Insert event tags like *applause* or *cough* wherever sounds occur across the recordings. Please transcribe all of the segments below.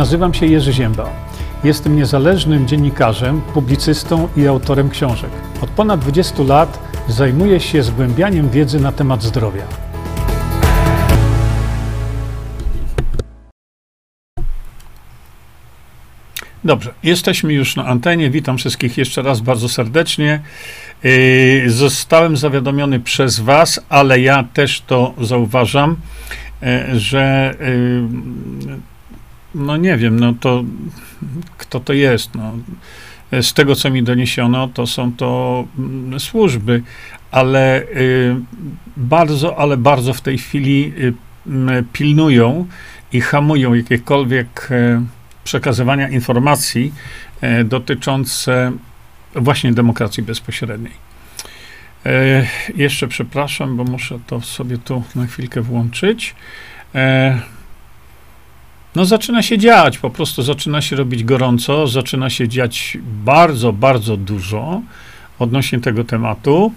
Nazywam się Jerzy Ziemba. Jestem niezależnym dziennikarzem, publicystą i autorem książek. Od ponad 20 lat zajmuję się zgłębianiem wiedzy na temat zdrowia. Dobrze, jesteśmy już na antenie. Witam wszystkich jeszcze raz bardzo serdecznie. Yy, zostałem zawiadomiony przez Was, ale ja też to zauważam, yy, że yy, no nie wiem, no to kto to jest? No, z tego, co mi doniesiono, to są to mm, służby, ale bardzo, ale bardzo w tej chwili pilnują i hamują jakiekolwiek przekazywania informacji e, dotyczące właśnie demokracji bezpośredniej. E, jeszcze przepraszam, bo muszę to sobie tu na chwilkę włączyć. No, zaczyna się dziać, po prostu zaczyna się robić gorąco, zaczyna się dziać bardzo, bardzo dużo odnośnie tego tematu.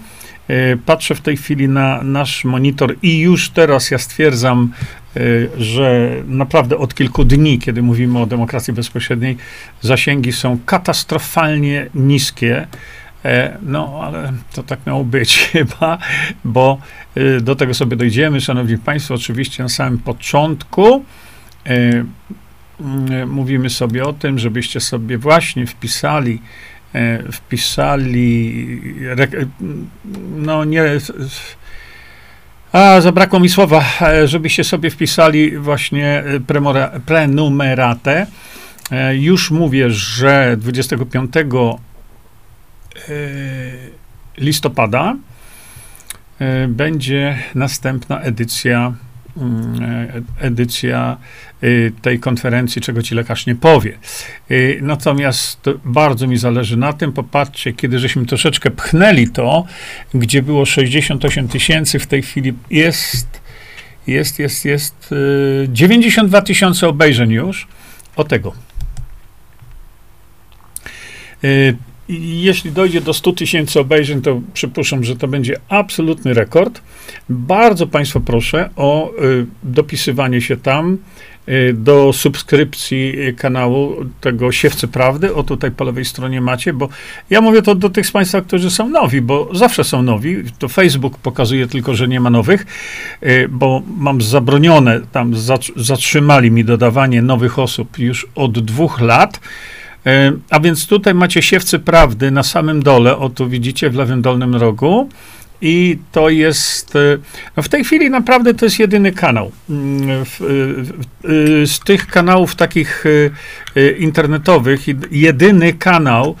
E, patrzę w tej chwili na nasz monitor i już teraz ja stwierdzam, e, że naprawdę od kilku dni, kiedy mówimy o demokracji bezpośredniej, zasięgi są katastrofalnie niskie. E, no, ale to tak miało być *laughs* chyba, bo do tego sobie dojdziemy, szanowni państwo, oczywiście na samym początku mówimy sobie o tym, żebyście sobie właśnie wpisali E, wpisali, no nie, a zabrakło mi słowa, e, żebyście sobie wpisali właśnie premora, prenumeratę. E, już mówię, że 25 listopada będzie następna edycja Mm, edycja y, tej konferencji, czego ci lekarz nie powie. Y, natomiast bardzo mi zależy na tym, popatrzcie, kiedy żeśmy troszeczkę pchnęli to, gdzie było 68 tysięcy, w tej chwili jest, jest, jest, jest 92 y, tysiące obejrzeń już. O tego. Jeśli dojdzie do 100 tysięcy obejrzeń, to przypuszczam, że to będzie absolutny rekord. Bardzo Państwa proszę o y, dopisywanie się tam y, do subskrypcji kanału tego Siewcy Prawdy. O tutaj po lewej stronie macie, bo ja mówię to do tych z Państwa, którzy są nowi, bo zawsze są nowi. To Facebook pokazuje tylko, że nie ma nowych, y, bo mam zabronione, tam zatrzymali mi dodawanie nowych osób już od dwóch lat. E, a więc tutaj macie siewcy prawdy na samym dole, o tu widzicie w lewym dolnym rogu. I to jest, e, no w tej chwili naprawdę to jest jedyny kanał. Mm, z tych kanałów takich e, internetowych, jedyny kanał,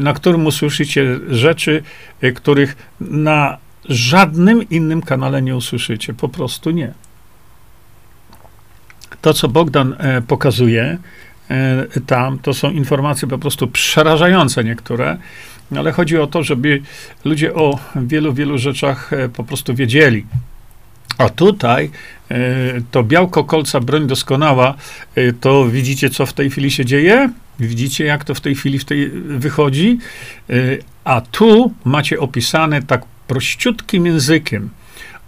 na którym usłyszycie rzeczy, których na żadnym innym kanale nie usłyszycie. Po prostu nie. To, co Bogdan pokazuje, E, tam, to są informacje po prostu przerażające niektóre, ale chodzi o to, żeby ludzie o wielu, wielu rzeczach e, po prostu wiedzieli. A tutaj e, to białko kolca, broń doskonała, to widzicie, co w tej chwili się dzieje? Widzicie, jak to w tej chwili w tej wychodzi? A tu macie opisane tak prościutkim językiem,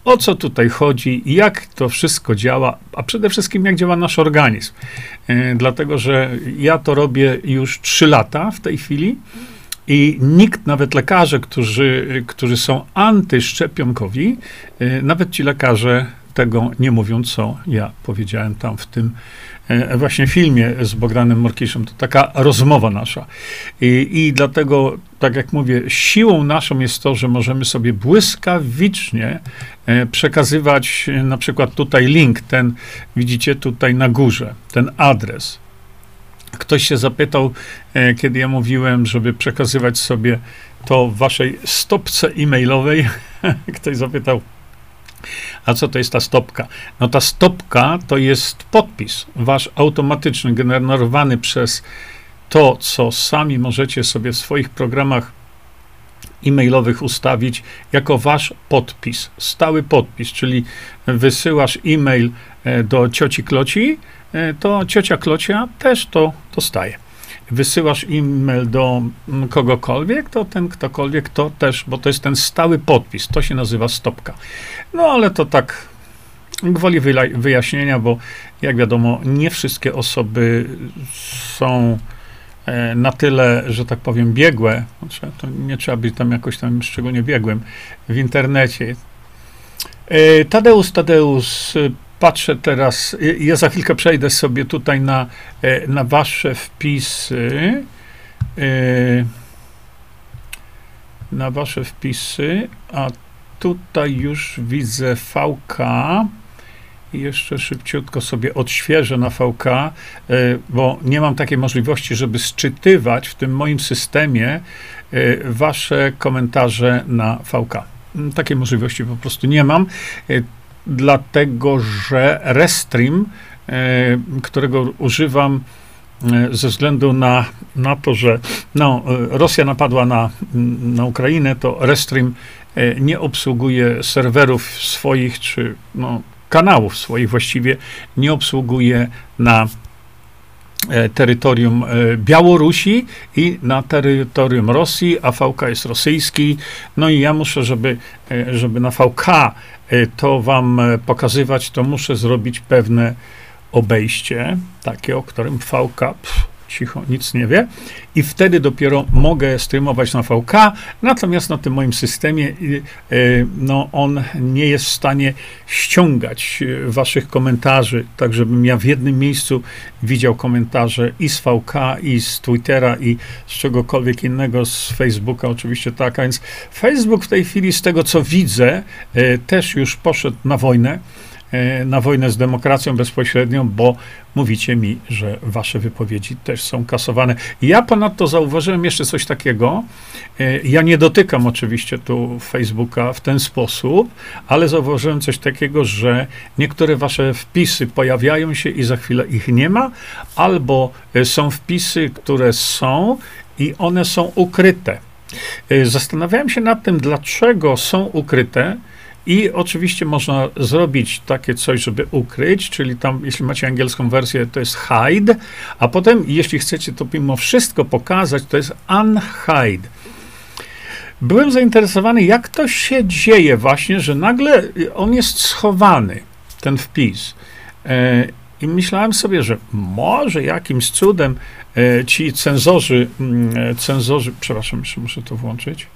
o co tutaj chodzi, jak to wszystko działa, a przede wszystkim jak działa nasz organizm. E, dlatego, że ja to robię już 3 lata w tej chwili i nikt, nawet lekarze, którzy, którzy są antyszczepionkowi, e, nawet ci lekarze tego nie mówią, co ja powiedziałem tam w tym właśnie filmie z Bogdanem Morkiszem. To taka rozmowa nasza. I, I dlatego, tak jak mówię, siłą naszą jest to, że możemy sobie błyskawicznie e, przekazywać e, na przykład tutaj link, ten widzicie tutaj na górze, ten adres. Ktoś się zapytał, kiedy ja mówiłem, żeby przekazywać sobie to w waszej stopce e-mailowej. *laughs* Ktoś zapytał, a co to jest ta stopka? No ta stopka to jest podpis. Wasz automatyczny, generowany przez to, co sami możecie sobie w swoich programach e-mailowych ustawić jako wasz podpis, stały podpis, czyli wysyłasz e-mail e, do cioci Kloci, e, to ciocia Klocia też to dostaje wysyłasz e-mail do mm, kogokolwiek, to ten ktokolwiek to też, bo to jest ten stały podpis, to się nazywa stopka. No ale to tak gwoli wyjaśnienia, bo jak wiadomo, nie wszystkie osoby są e, na tyle, że tak powiem, biegłe, znaczy, to nie trzeba być tam jakoś tam szczególnie biegłym w internecie. E, Tadeusz, Tadeusz, patrzę teraz, ja za chwilkę przejdę sobie tutaj na, e, na wasze wpisy. Na wasze wpisy, a tutaj już widzę VK. Jeszcze szybciutko sobie odświeżę na VK, e, bo nie mam takiej możliwości, żeby sczytywać w tym moim systemie e, wasze komentarze na VK. Takiej możliwości po prostu nie mam, e, dlatego że Restream, którego używam ze względu na, na to, że no, Rosja napadła na, na Ukrainę, to Restream nie obsługuje serwerów swoich, czy no, kanałów swoich właściwie nie obsługuje na e, terytorium e, Białorusi i na terytorium Rosji, a VK jest rosyjski. No i ja muszę, żeby, e, żeby na VK to wam pokazywać, to muszę zrobić pewne obejście, takie, o którym VK pff, cicho, nic nie wie. I wtedy dopiero mogę streamować na VK, natomiast na tym moim systemie y, y, no, on nie jest w stanie ściągać y, waszych komentarzy, tak żebym ja w jednym miejscu widział komentarze i z VK, i z Twittera, i z czegokolwiek innego, z Facebooka oczywiście tak, a więc Facebook w tej chwili z tego co widzę też już poszedł na wojnę na wojnę z demokracją bezpośrednią, bo mówicie mi, że wasze wypowiedzi też są kasowane. Ja ponadto zauważyłem jeszcze coś takiego. E, ja nie dotykam oczywiście tu Facebooka w ten sposób, ale zauważyłem coś takiego, że niektóre wasze wpisy pojawiają się i za chwilę ich nie ma, albo e, są wpisy, które są i one są ukryte. Zastanawiałem się nad tym, dlaczego są ukryte i oczywiście można zrobić takie coś, żeby ukryć, czyli tam, jeśli macie angielską wersję, to jest hide, a potem, jeśli chcecie to mimo wszystko pokazać, to jest unhide. Byłem zainteresowany, jak to się dzieje właśnie, że nagle on jest schowany, ten wpis. E, I myślałem sobie, że może jakimś cudem e, ci cenzorzy, mm, e, cenzorzy, przepraszam, jeszcze muszę to włączyć.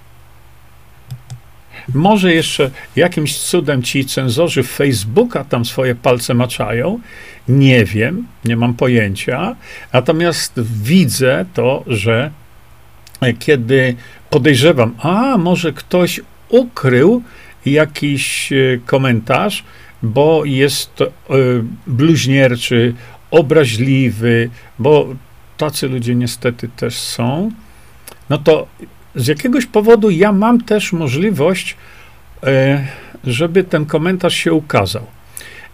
Może jeszcze jakimś cudem ci cenzorzy Facebooka tam swoje palce maczają. Nie wiem, nie mam pojęcia. Natomiast widzę to, że kiedy podejrzewam, a może ktoś ukrył jakiś e, komentarz, bo jest e, bluźnierczy, obraźliwy, bo tacy ludzie niestety też są, no to z jakiegoś powodu ja mam też możliwość, e, żeby ten komentarz się ukazał.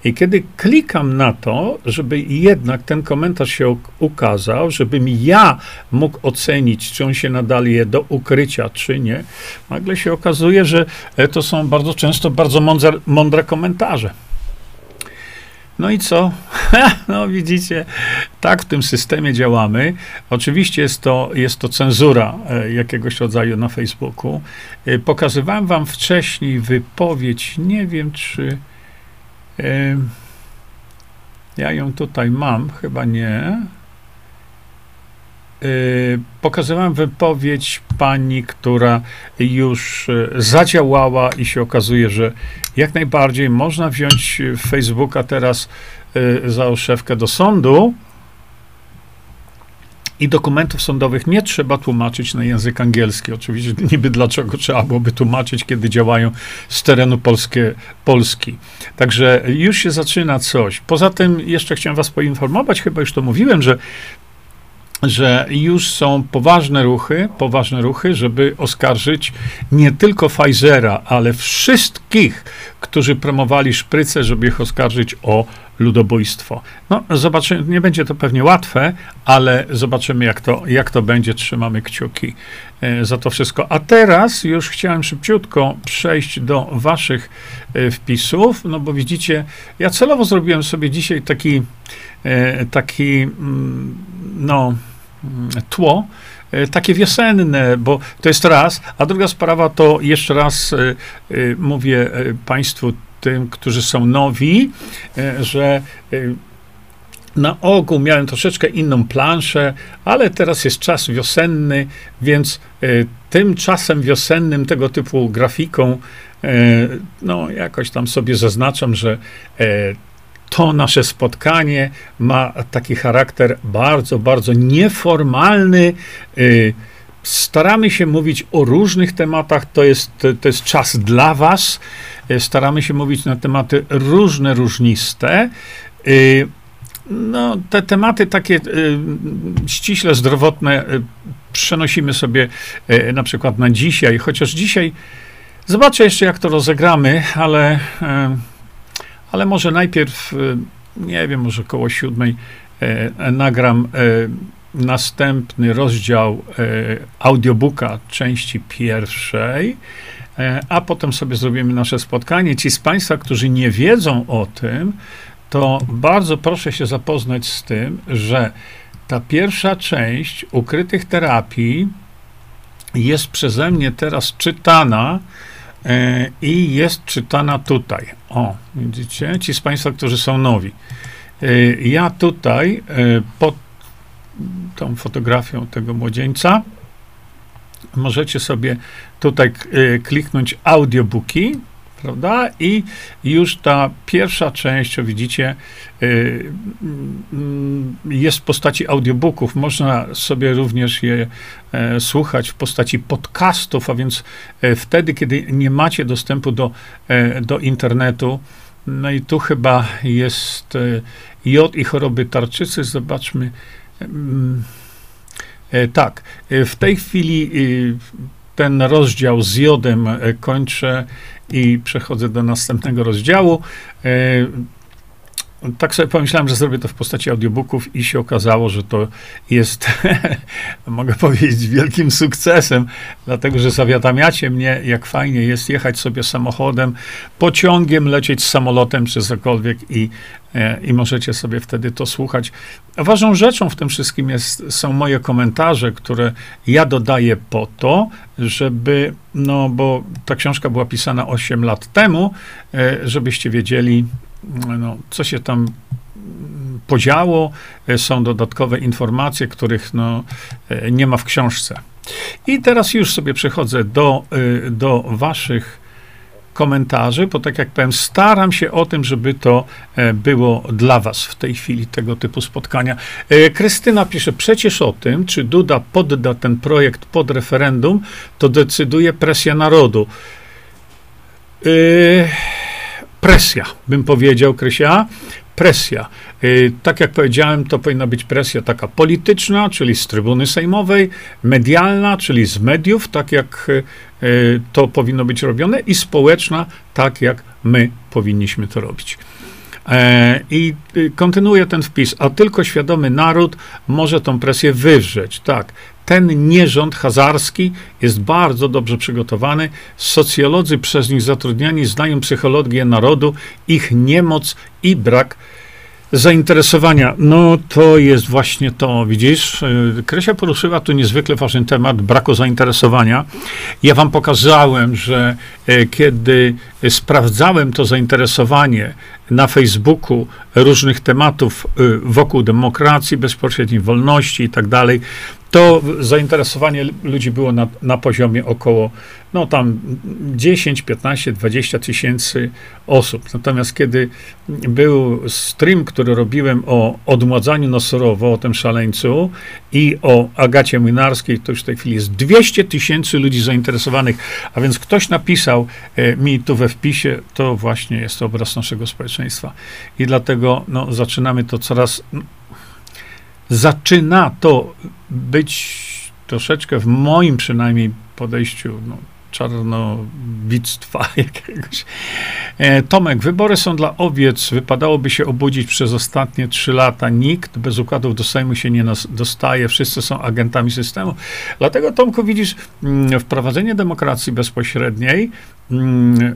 I kiedy klikam na to, żeby jednak ten komentarz się ukazał, żebym ja mógł ocenić, czy on się nadaje do ukrycia, czy nie, nagle się okazuje, że e, to są bardzo często bardzo mądre, mądre komentarze. No i co? *laughs* no widzicie, tak w tym systemie działamy. Oczywiście jest to, jest to cenzura e, jakiegoś rodzaju na Facebooku. E, pokazywałem wam wcześniej wypowiedź, nie wiem czy ja ją tutaj mam, chyba nie. Y, pokazywałem wypowiedź pani, która już y, zadziałała i się okazuje, że jak najbardziej można wziąć Facebooka teraz y, za oszewkę do sądu i dokumentów sądowych nie trzeba tłumaczyć na język angielski. Oczywiście *laughs* niby dlaczego trzeba byłoby tłumaczyć, kiedy działają z terenu polskie, Polski. Także już się zaczyna coś. Poza tym jeszcze chciałem was poinformować, chyba już to mówiłem, że że już są poważne ruchy, poważne ruchy, żeby oskarżyć nie tylko Pfizera, ale wszystkich, którzy promowali szprycę, żeby ich oskarżyć o ludobójstwo. No, zobaczymy, nie będzie to pewnie łatwe, ale zobaczymy, jak to, jak to będzie. Trzymamy kciuki e, za to wszystko. A teraz już chciałem szybciutko przejść do waszych e, wpisów, no bo widzicie, ja celowo zrobiłem sobie dzisiaj taki, e, taki, mm, no, tło, e, takie wiosenne, bo to jest raz, a druga sprawa to jeszcze raz e, e, mówię Państwu tym, którzy są nowi, że na ogół miałem troszeczkę inną planszę, ale teraz jest czas wiosenny, więc tym czasem wiosennym, tego typu grafiką, no jakoś tam sobie zaznaczam, że to nasze spotkanie ma taki charakter bardzo, bardzo nieformalny. Y, staramy się mówić o różnych tematach, to jest, to jest czas dla Was. Y, staramy się mówić na tematy różne, różniste. Y, no, te tematy takie ściśle zdrowotne przenosimy sobie na przykład na dzisiaj, chociaż dzisiaj zobaczę jeszcze, jak to rozegramy, ale ale może najpierw, y, nie wiem, może koło siódmej e, nagram e, następny rozdział e, audiobooka części pierwszej, a potem sobie zrobimy nasze spotkanie. Ci z Państwa, którzy nie wiedzą o tym, to bardzo proszę się zapoznać z tym, że ta pierwsza część ukrytych terapii jest przeze mnie teraz czytana i jest czytana tutaj. O, widzicie? Ci z Państwa, którzy są nowi. E, ja tutaj e, pod tą fotografią tego młodzieńca możecie sobie tutaj kliknąć audiobooki prawda? I już ta pierwsza część, widzicie, y, mm, jest w postaci audiobooków. Można sobie również je e, słuchać w postaci podcastów, a więc e, wtedy, kiedy nie macie dostępu do, e, do internetu. No i tu chyba jest jod i choroby tarczycy. Zobaczmy. Mm, tak, w tej chwili y, ten rozdział z jodem kończę i przechodzę do następnego rozdziału. Tak sobie pomyślałem, że zrobię to w postaci audiobooków i się okazało, że to jest, *laughs* mogę powiedzieć, wielkim sukcesem, dlatego że zawiadamiacie mnie, jak fajnie jest jechać sobie samochodem, pociągiem, lecieć samolotem czy cokolwiek i, e, i możecie sobie wtedy to słuchać. Ważną rzeczą w tym wszystkim jest, są moje komentarze, które ja dodaję po to, żeby, no bo ta książka była pisana 8 lat temu, e, żebyście wiedzieli, no, co się tam podziało, e, są dodatkowe informacje, których no, e, nie ma w książce. I teraz już sobie przechodzę do, e, do waszych komentarzy, bo tak jak powiem, staram się o tym, żeby to było dla was w tej chwili tego typu spotkania. Krystyna pisze, przecież o tym, czy Duda podda ten projekt pod referendum, to decyduje presja narodu. Yy presja, bym powiedział, Krysia, presja. Y, tak jak powiedziałem, to powinna być presja taka polityczna, czyli z trybuny sejmowej, medialna, czyli z mediów, tak jak y, y, to powinno być robione, i społeczna, tak jak my powinniśmy to robić. E, I kontynuuję ten wpis, a tylko świadomy naród może tą presję wywrzeć. Tak, ten nierząd hazarski jest bardzo dobrze przygotowany. Socjolodzy przez nich zatrudniani znają psychologię narodu, ich niemoc i brak zainteresowania. No to jest właśnie to, widzisz? E, Krysia poruszyła tu niezwykle ważny temat braku zainteresowania. Ja wam pokazałem, że e, kiedy sprawdzałem to zainteresowanie na Facebooku różnych tematów e, wokół demokracji, bezpośredniej wolności i tak dalej, to zainteresowanie ludzi było na, na poziomie około, no tam 10, 15, 20 tysięcy osób. Natomiast kiedy był stream, który robiłem o odmładzaniu Nosorowo, o tym szaleńcu i o Agacie Młynarskiej, to już w tej chwili jest 200 tysięcy ludzi zainteresowanych, a więc ktoś napisał e, mi tu we wpisie, to właśnie jest to obraz naszego społeczeństwa. I dlatego no, zaczynamy to coraz zaczyna to być troszeczkę w moim przynajmniej podejściu no, czarnowictwa *laughs* jakiegoś. E, Tomek, wybory są dla owiec. Wypadałoby się obudzić przez ostatnie trzy lata. Nikt bez układów do Sejmu się nie dostaje. Wszyscy są agentami systemu. Dlatego, Tomku, widzisz, mm, wprowadzenie demokracji bezpośredniej mm,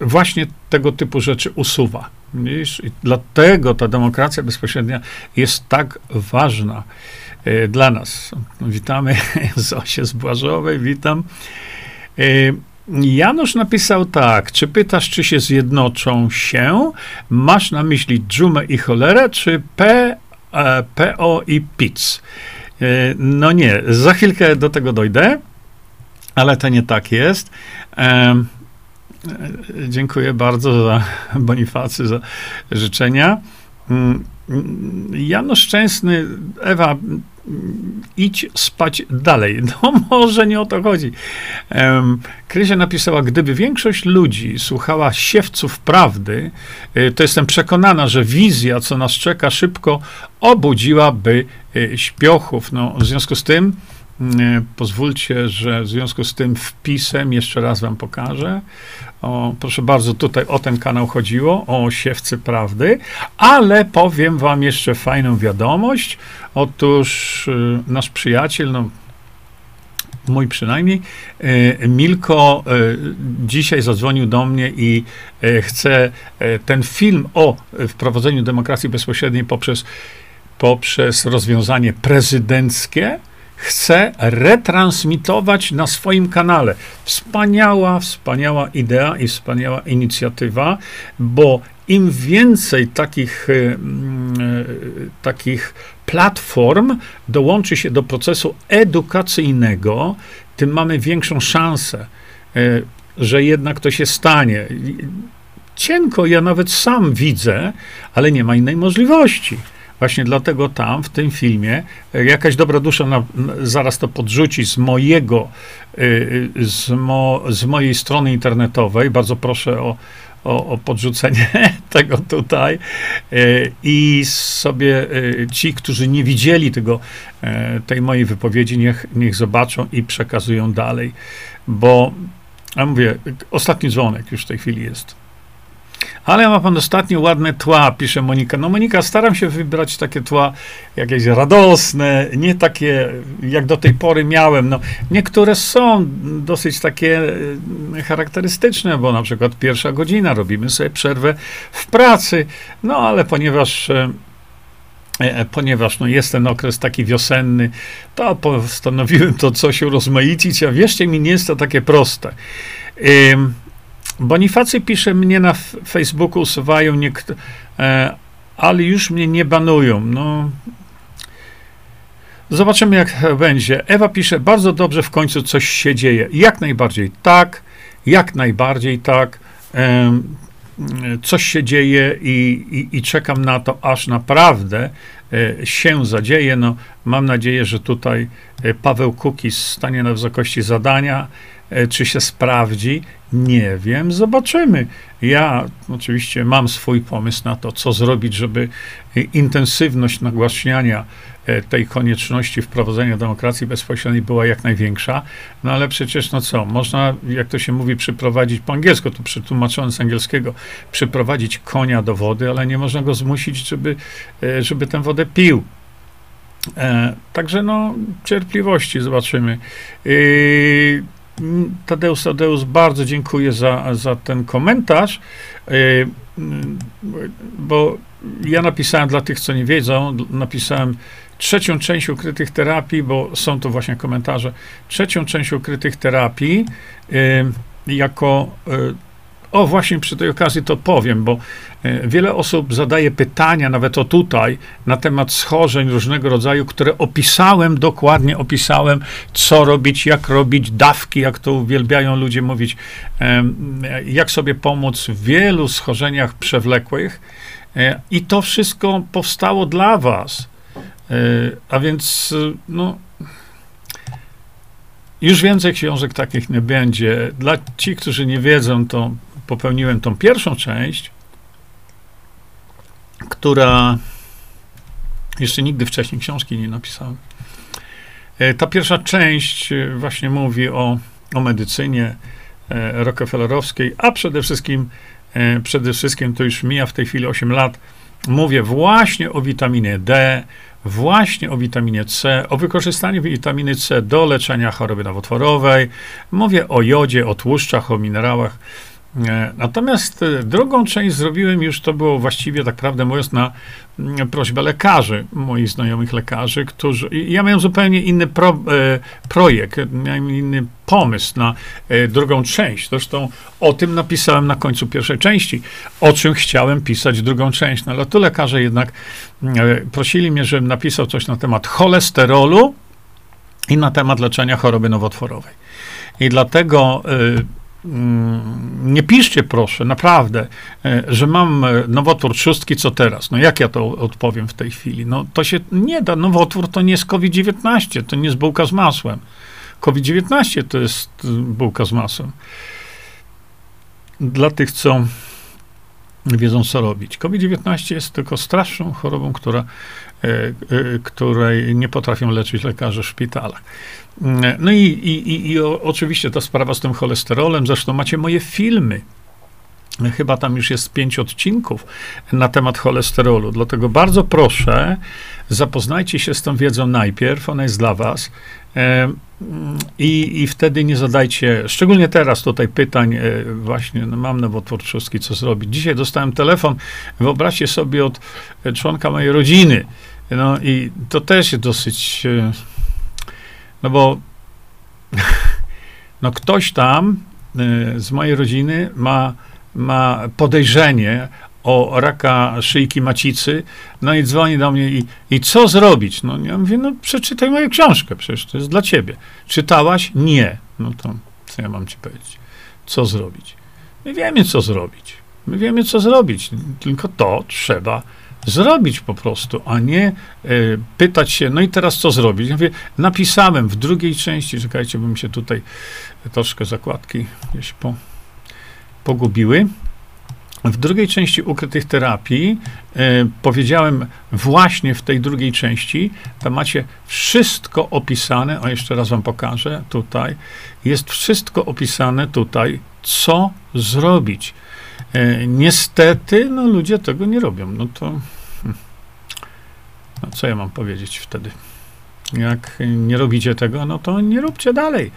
właśnie tego typu rzeczy usuwa. I dlatego ta demokracja bezpośrednia jest tak ważna e, dla nas. Witamy *laughs* Zosię z Błażowej, witam. E, Janusz napisał tak, czy pytasz, czy się zjednoczą się? Masz na myśli dżumę i cholerę, czy P, e, PO i PIC? E, no nie, za chwilkę do tego dojdę, ale to nie tak jest. Dziękuję bardzo za Bonifacy, za życzenia. Mm, Janusz Szczęsny, Ewa, idź spać dalej. *laughs* No może nie o to chodzi. Um, Krysia napisała, gdyby większość ludzi słuchała siewców prawdy, y, to jestem przekonana, że wizja, co nas czeka, szybko obudziłaby y, śpiochów. No, w związku z tym Pozwólcie, że w związku z tym wpisem jeszcze raz wam pokażę. O, proszę bardzo, tutaj o ten kanał chodziło, o siewcy prawdy, ale powiem wam jeszcze fajną wiadomość. Otóż y, nasz przyjaciel, no mój przynajmniej, y, Milko y, dzisiaj zadzwonił do mnie i chce ten film o wprowadzeniu demokracji bezpośredniej poprzez, poprzez rozwiązanie prezydenckie, chce retransmitować na swoim kanale. Wspaniała, wspaniała idea i wspaniała inicjatywa, bo im więcej takich, y, mm, y, takich platform dołączy się do procesu edukacyjnego, tym mamy większą szansę, y, że jednak to się stanie. Cienko ja nawet sam widzę, ale nie ma innej możliwości. Właśnie dlatego tam, w tym filmie, e, jakaś dobra dusza na, zaraz to podrzuci z mojego, e, e, z, mo, z mojej strony internetowej. Bardzo proszę o, o, o podrzucenie *laughs* tego tutaj. I sobie ci, którzy nie widzieli tego, tej mojej wypowiedzi, niech, niech zobaczą i przekazują dalej. Bo, ja mówię, ostatni dzwonek już w tej chwili jest. Ale ma pan ostatnio ładne tła, pisze Monika. No Monika, staram się wybrać takie tła jakieś radosne, nie takie jak do tej pory miałem. No, niektóre są dosyć takie e, charakterystyczne, bo na przykład pierwsza godzina, robimy sobie przerwę w pracy, no ale ponieważ e, e, ponieważ no, jest ten okres taki wiosenny, to postanowiłem to coś urozmaicić, a wierzcie mi, nie jest to takie proste. Bonifacy pisze, mnie na Facebooku usuwają niektórzy, e, ale już mnie nie banują. No, zobaczymy, jak będzie. Ewa pisze, bardzo dobrze, w końcu coś się dzieje. Jak najbardziej tak, jak najbardziej tak. E, coś się dzieje i, i, i, czekam na to, aż naprawdę się zadzieje. No, mam nadzieję, że tutaj e, Paweł Kukis stanie na wysokości zadania E, czy się sprawdzi? Nie wiem, zobaczymy. Ja oczywiście mam swój pomysł na to, co zrobić, żeby intensywność nagłaśniania e, tej konieczności wprowadzenia demokracji bezpośredniej była jak największa. No ale przecież, no co, można, jak to się mówi, przyprowadzić po angielsku, to przetłumaczone z angielskiego, przyprowadzić konia do wody, ale nie można go zmusić, żeby, e, żeby tę wodę pił. E, także no, cierpliwości zobaczymy. Tadeusz, Tadeusz, bardzo dziękuję za, za ten komentarz, bo ja napisałem dla tych, co nie wiedzą, napisałem trzecią część ukrytych terapii, bo są to właśnie komentarze, trzecią część ukrytych terapii y, jako y, o, właśnie przy tej okazji to powiem, bo e, wiele osób zadaje pytania, nawet o tutaj, na temat schorzeń różnego rodzaju, które opisałem, dokładnie opisałem, co robić, jak robić, dawki, jak to uwielbiają ludzie mówić, jak sobie pomóc w wielu schorzeniach przewlekłych. E, I to wszystko powstało dla Was. E, a więc, no, już więcej książek takich nie będzie. Dla ci, którzy nie wiedzą, to popełniłem tą pierwszą część, która jeszcze nigdy wcześniej książki nie napisałem. E, ta pierwsza część e, właśnie mówi o, o medycynie e, rockefellerowskiej, a przede wszystkim, przede wszystkim to już mija w tej chwili 8 lat, mówię właśnie o witaminie D, właśnie o witaminie C, o wykorzystaniu witaminy C do leczenia choroby nowotworowej, mówię o jodzie, o tłuszczach, o minerałach, E, natomiast e, drugą część zrobiłem już, to było właściwie, tak prawdę mówiąc, na prośbę lekarzy, moich znajomych lekarzy, którzy. Ja miałem zupełnie inny pro, e, projekt, miałem inny pomysł na drugą część. Zresztą o tym napisałem na końcu pierwszej części, o czym chciałem pisać drugą część. No ale tu lekarze jednak prosili mnie, żebym napisał coś na temat cholesterolu i na temat leczenia choroby nowotworowej. I dlatego. Mm, nie piszcie proszę, naprawdę, e, że mam e, nowotwór trzustki, co teraz? No jak ja to odpowiem w tej chwili? No to się nie da. Nowotwór to nie jest COVID-19, to nie jest bułka z masłem. COVID-19 to jest e, bułka z masłem. Dla tych, co wiedzą, co robić. COVID-19 jest tylko straszną chorobą, która, której nie potrafią leczyć lekarze w szpitalach. No i, i, i oczywiście ta sprawa z tym cholesterolem, zresztą macie moje filmy. Chyba tam już jest pięć odcinków na temat cholesterolu. Dlatego bardzo proszę, zapoznajcie się z tą wiedzą najpierw, ona jest dla Was. I, I wtedy nie zadajcie, szczególnie teraz tutaj pytań, e, właśnie, no mam nowotwór trzustki, co zrobić. Dzisiaj dostałem telefon, wyobraźcie sobie, od członka mojej rodziny. No i to też jest dosyć e, no bo *laughs* no ktoś tam y, z mojej rodziny ma, ma podejrzenie o raka szyjki macicy, no i dzwoni do mnie i, i co zrobić? No ja mówię, no przeczytaj moją książkę, przecież to jest dla ciebie. Czytałaś? Nie. No to co ja mam ci powiedzieć? Co zrobić? My wiemy, co zrobić. My wiemy, co zrobić, tylko to trzeba zrobić po prostu, a nie y, pytać się, no i teraz co zrobić? Ja mówię, napisałem w drugiej części, czekajcie, bo mi się tutaj troszkę zakładki gdzieś po, pogubiły. W drugiej części ukrytych terapii y, powiedziałem właśnie w tej drugiej części, tam macie wszystko opisane, o jeszcze raz wam pokażę tutaj, jest wszystko opisane tutaj, co zrobić. E, niestety, no ludzie tego nie robią. No to hmm. no, co ja mam powiedzieć wtedy? Jak nie robicie tego, no to nie róbcie dalej.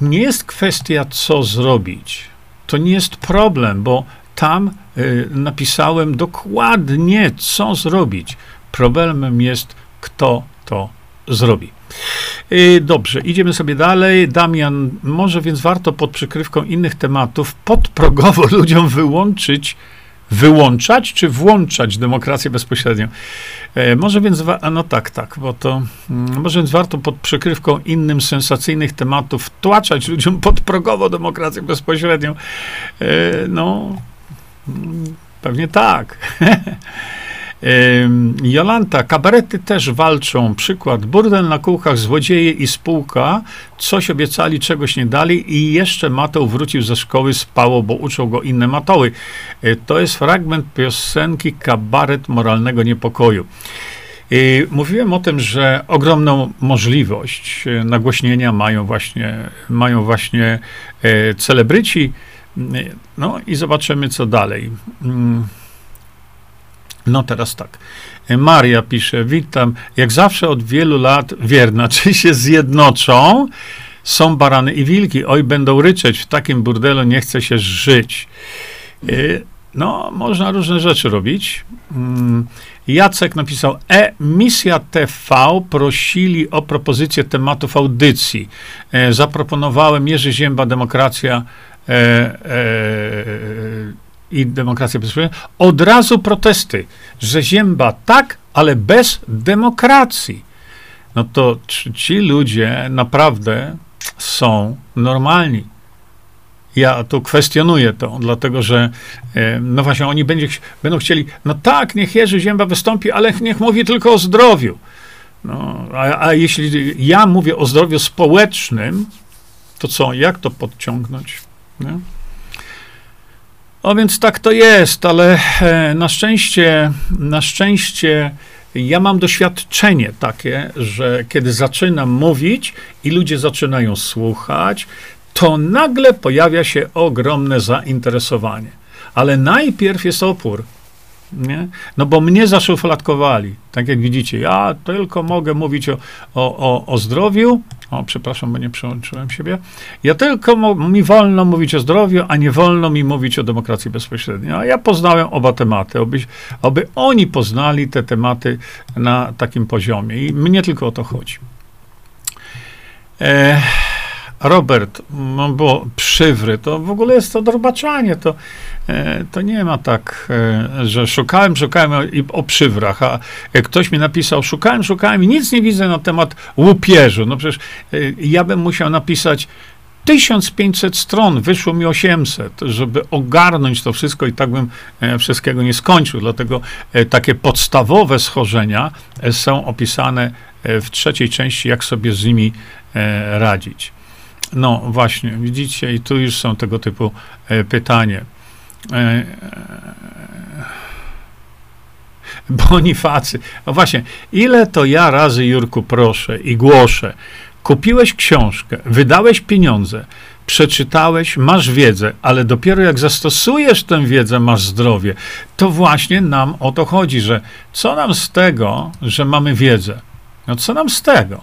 Nie jest kwestia, co zrobić. To nie jest problem, bo tam y, napisałem dokładnie, co zrobić. Problemem jest, kto to zrobi. Y, dobrze, idziemy sobie dalej. Damian, może więc warto pod przykrywką innych tematów podprogowo *laughs* ludziom wyłączyć, wyłączać czy włączać demokrację bezpośrednią. E, może więc, no tak, tak, bo to, mm, może więc warto pod przykrywką innym sensacyjnych tematów wtłaczać ludziom podprogowo demokrację bezpośrednią. E, no, mm, pewnie tak. *laughs* Jolanta, kabarety też walczą. Przykład, burdel na kółkach, złodzieje i spółka. Coś obiecali, czegoś nie dali i jeszcze Matoł wrócił ze szkoły, spało, bo uczą go inne Matoły. E, to jest fragment piosenki Kabaret moralnego niepokoju. I mówiłem o tym, że ogromną możliwość e, nagłośnienia mają właśnie, mają właśnie celebryci. No i zobaczymy, co dalej. No teraz tak. Maria pisze, witam. Jak zawsze od wielu lat wierna, *laughs* czy się zjednoczą? Są barany i wilki. Oj, będą ryczeć. W takim burdelu nie chce się żyć. Y, no, można różne rzeczy robić. Mm, Jacek napisał, e, misja TV prosili o propozycję tematów audycji. E, zaproponowałem Jerzy Zięba, Demokracja, e, e, i demokracja bezpośrednia, od razu protesty, że Zięba tak, ale bez demokracji. No to ci ludzie naprawdę są normalni. Ja tu kwestionuję to, dlatego że e, no właśnie oni będzie, będą chcieli, no tak, niech Jerzy Zięba wystąpi, ale niech mówi tylko o zdrowiu. No, a, a jeśli ja mówię o zdrowiu społecznym, to co, jak to podciągnąć? Nie? O więc tak to jest, ale e, na szczęście, na szczęście ja mam doświadczenie takie, że kiedy zaczynam mówić i ludzie zaczynają słuchać, to nagle pojawia się ogromne zainteresowanie. Ale najpierw jest opór. Nie? No bo mnie zaszufladkowali. Tak jak widzicie, ja tylko mogę mówić o, o, o, o zdrowiu. O, przepraszam, bo nie przełączyłem siebie. Ja tylko mi wolno mówić o zdrowiu, a nie wolno mi mówić o demokracji bezpośredniej. A ja poznałem oba tematy, aby, aby oni poznali te tematy na takim poziomie. I mnie tylko o to chodzi. E, Robert, no było przywry, to w ogóle jest to drbaczanie, to, to nie ma tak, e, że szukałem, szukałem i o przywrach, a ktoś mi napisał, szukałem, szukałem i nic nie widzę na temat łupieżu, no przecież e, ja bym musiał napisać 1500 stron, wyszło mi 800, żeby ogarnąć to wszystko i tak bym e, wszystkiego nie skończył. Dlatego takie podstawowe schorzenia są opisane w trzeciej części, jak sobie z nimi radzić. No właśnie, widzicie, i tu już są tego typu e, pytanie. E, e, Bonifacy. No właśnie, ile to ja razy, Jurku, proszę i głoszę. Kupiłeś książkę, wydałeś pieniądze, przeczytałeś, masz wiedzę, ale dopiero jak zastosujesz tę wiedzę, masz zdrowie. To właśnie nam o to chodzi, że co nam z tego, że mamy wiedzę? No co nam z tego?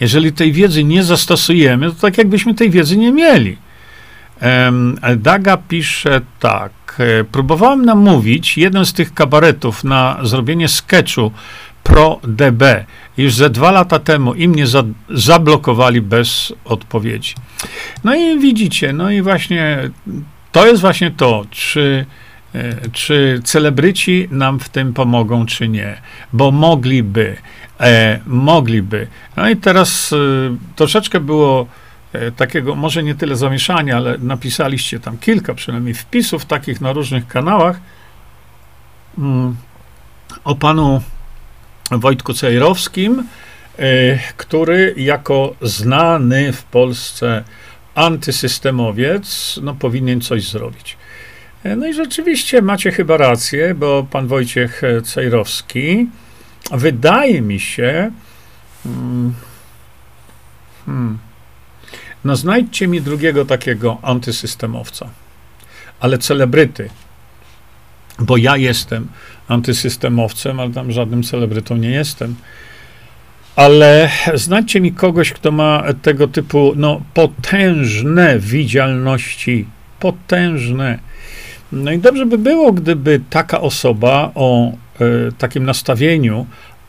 Jeżeli tej wiedzy nie zastosujemy, to tak jakbyśmy tej wiedzy nie mieli. Daga pisze tak. e, Próbowałem namówić jeden z tych kabaretów na zrobienie sketchu pro DB. Już ze dwa lata temu i mnie za, zablokowali bez odpowiedzi. No i widzicie, no i właśnie to jest właśnie to, czy, e, czy celebryci nam w tym pomogą, czy nie. Bo mogliby, e, mogliby. No i teraz e, troszeczkę było e, takiego, może nie tyle zamieszania, ale napisaliście tam kilka przynajmniej wpisów takich na różnych kanałach mm, o panu Wojtku Cejrowskim, e, który jako znany w Polsce antysystemowiec, no powinien coś zrobić. E, No i rzeczywiście macie chyba rację, bo pan Wojciech Cejrowski, wydaje mi się, mm, hmm, no znajdźcie mi drugiego takiego antysystemowca, ale celebryty, bo ja jestem antysystemowcem, ale tam żadnym celebrytą nie jestem. Ale znajdźcie mi kogoś, kto ma tego typu no, potężne widzialności. Potężne. No i dobrze by było, gdyby taka osoba o takim nastawieniu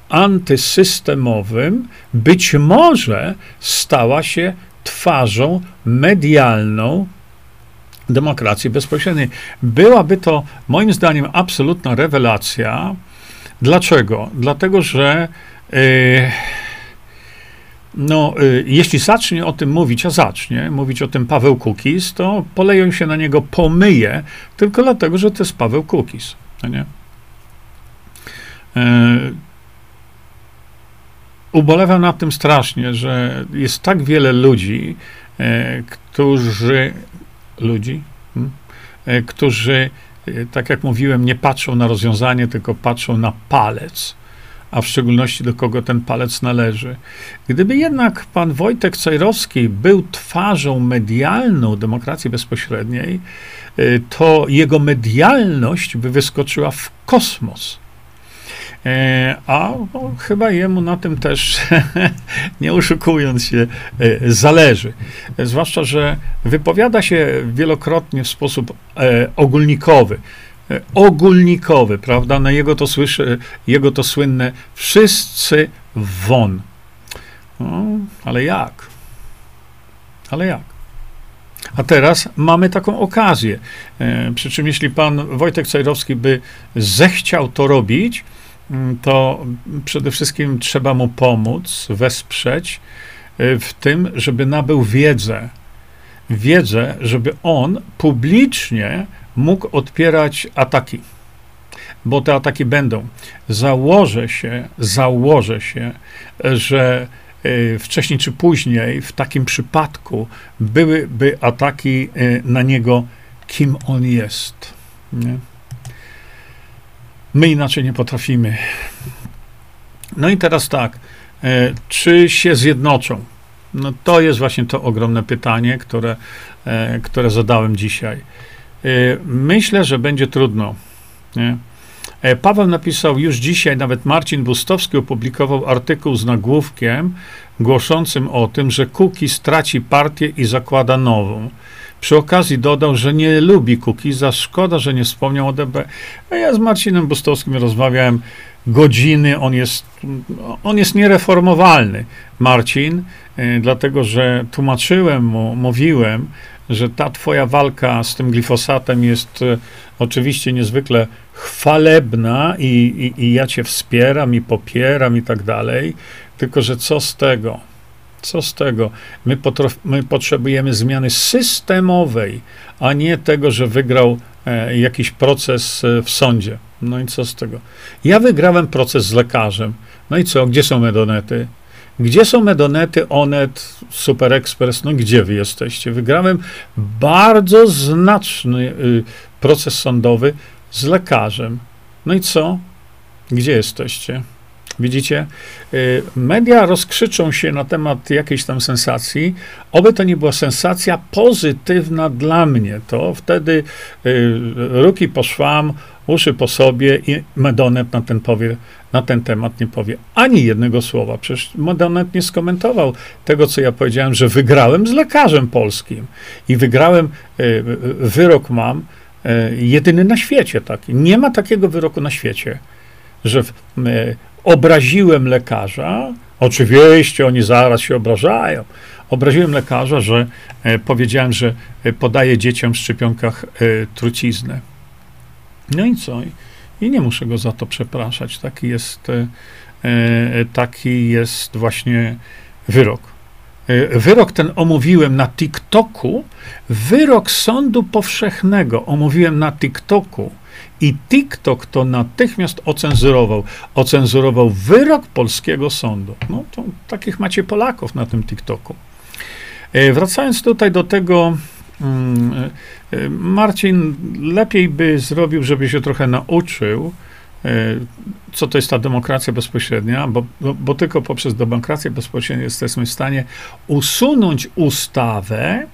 antysystemowym być może stała się twarzą medialną demokracji bezpośredniej. Byłaby to, moim zdaniem, absolutna rewelacja. Dlaczego? Dlatego, że yy, no, yy, jeśli zacznie o tym mówić, a zacznie mówić o tym Paweł Kukis, to poleją się na niego pomyje, tylko dlatego, że to jest Paweł Kukis. No nie? Yy, ubolewam nad tym strasznie, że jest tak wiele ludzi, e, którzy ludzi, hmm, e, którzy, e, tak jak mówiłem, nie patrzą na rozwiązanie, tylko patrzą na palec, a w szczególności do kogo ten palec należy. Gdyby jednak pan Wojtek Cejrowski był twarzą medialną demokracji bezpośredniej, e, to jego medialność by wyskoczyła w kosmos. E, A no, chyba jemu na tym też, *laughs* nie oszukując się, e, zależy. Zwłaszcza, że wypowiada się wielokrotnie w sposób e, ogólnikowy. Ogólnikowy, prawda? Na jego to słyszę, jego to słynne wszyscy won. No, ale jak? Ale jak? A teraz mamy taką okazję. Przy czym, jeśli pan Wojtek Cejrowski by zechciał to robić, to przede wszystkim trzeba mu pomóc, wesprzeć e, w tym, żeby nabył wiedzę. Wiedzę, żeby on publicznie mógł odpierać ataki. Bo te ataki będą. Założę się, założę się, że e, wcześniej czy później w takim przypadku byłyby ataki e, na niego, kim on jest. Nie? My inaczej nie potrafimy. No i teraz tak, e, czy się zjednoczą? No to jest właśnie to ogromne pytanie, które, e, które zadałem dzisiaj. E, Myślę, że będzie trudno. Nie? Paweł napisał już dzisiaj, nawet Marcin Bustowski opublikował artykuł z nagłówkiem głoszącym o tym, że Kuki straci partię i zakłada nową. Przy okazji dodał, że nie lubi Kukiza, szkoda, że nie wspomniał o DB. A ja z Marcinem Bustowskim rozmawiałem godziny, on jest, on jest niereformowalny, Marcin, e, dlatego, że tłumaczyłem mu, mówiłem, że ta twoja walka z tym glifosatem jest e, oczywiście niezwykle chwalebna i, i, i ja cię wspieram i popieram i tak dalej, tylko że co z tego? Co z tego? My, my, potrzebujemy zmiany systemowej, a nie tego, że wygrał e, jakiś proces e, w sądzie. No i co z tego? Ja wygrałem proces z lekarzem. No i co? Gdzie są medonety? Gdzie są medonety, Onet, Super Express? No gdzie wy jesteście? Wygrałem bardzo znaczny y, proces sądowy z lekarzem. No i co? Gdzie jesteście? Widzicie? Y, media rozkrzyczą się na temat jakiejś tam sensacji. Oby to nie była sensacja pozytywna dla mnie. To wtedy y, ruki po szwam, uszy po sobie i Medonet na ten, powie, na ten temat nie powie ani jednego słowa. Przecież Medonet nie skomentował tego, co ja powiedziałem, że wygrałem z lekarzem polskim i wygrałem, y, wyrok mam jedyny na świecie taki. Nie ma takiego wyroku na świecie, że obraziłem lekarza, oczywiście oni zaraz się obrażają, obraziłem lekarza, że e, powiedziałem, że e, podaje dzieciom w szczepionkach e, truciznę. No i co? I nie muszę go za to przepraszać. Taki jest, taki jest właśnie wyrok. Wyrok ten omówiłem na TikToku. Wyrok sądu powszechnego omówiłem na TikToku i TikTok to natychmiast ocenzurował. Ocenzurował wyrok polskiego sądu. No to takich macie Polaków na tym TikToku. E, wracając tutaj do tego, mm, e, Marcin, lepiej by zrobił, żeby się trochę nauczył, e, co to jest ta demokracja bezpośrednia, bo, bo, bo, tylko poprzez demokrację bezpośrednią jesteśmy w stanie usunąć ustawę,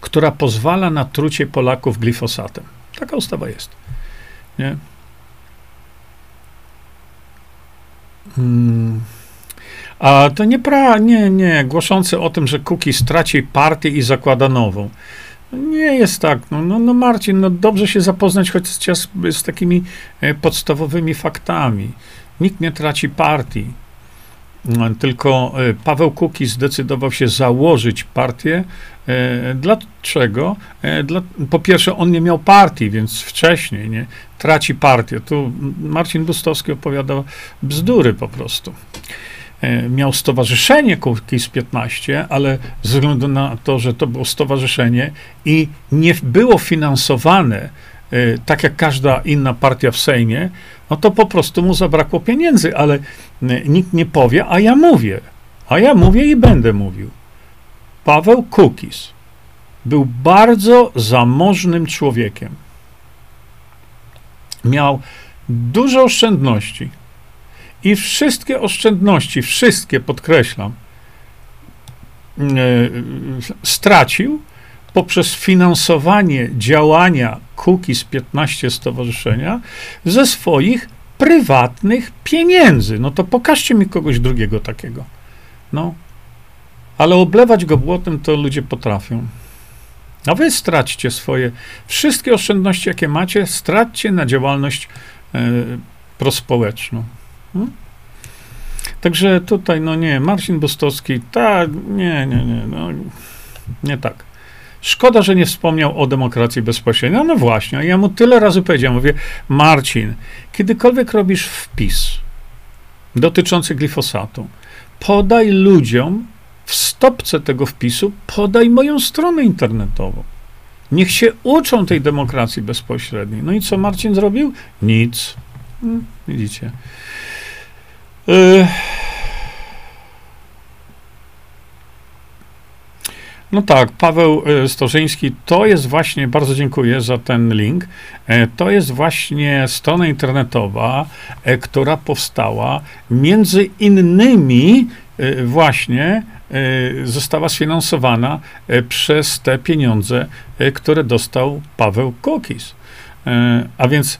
która pozwala na trucie Polaków glifosatem. Taka ustawa jest. Nie? Hmm. A to nie, pra, nie, nie, głoszący o tym, że Kuki straci partię i zakłada nową. Nie jest tak. No, no, no Marcin, no dobrze się zapoznać chociaż z, z takimi e, podstawowymi faktami. Nikt nie traci partii. Tylko e, Paweł Kuki zdecydował się założyć partię. E, dlaczego? E, dla, po pierwsze, on nie miał partii, więc wcześniej nie traci partię. Tu Marcin Bustowski opowiadał bzdury po prostu. Miał stowarzyszenie Kukiz 15, ale ze względu na to, że to było stowarzyszenie i nie było finansowane tak jak każda inna partia w Sejmie, no to po prostu mu zabrakło pieniędzy, ale nikt nie powie, a ja mówię. A ja mówię i będę mówił. Paweł Kukis był bardzo zamożnym człowiekiem. Miał dużo oszczędności. I wszystkie oszczędności, wszystkie podkreślam, stracił poprzez finansowanie działania Kukiz 15 Stowarzyszenia ze swoich prywatnych pieniędzy. No to pokażcie mi kogoś drugiego takiego. No. Ale oblewać go błotem to ludzie potrafią. A wy straćcie swoje, wszystkie oszczędności, jakie macie, straćcie na działalność e, prospołeczną. Hmm? Także tutaj, no nie, Marcin Bostowski, tak, nie, nie, nie, no, nie tak. Szkoda, że nie wspomniał o demokracji bezpośredniej. No, no właśnie, ja mu tyle razy powiedziałem, mówię, Marcin, kiedykolwiek robisz wpis dotyczący glifosatu, podaj ludziom w stopce tego wpisu, podaj moją stronę internetową. Niech się uczą tej demokracji bezpośredniej. No i co Marcin zrobił? Nic. Hmm, widzicie. Yy. No tak, Paweł e, Storzyński, to jest właśnie, bardzo dziękuję za ten link, e, to jest właśnie strona internetowa, e, która powstała między innymi właśnie została sfinansowana przez te pieniądze, które dostał Paweł Kokis. A więc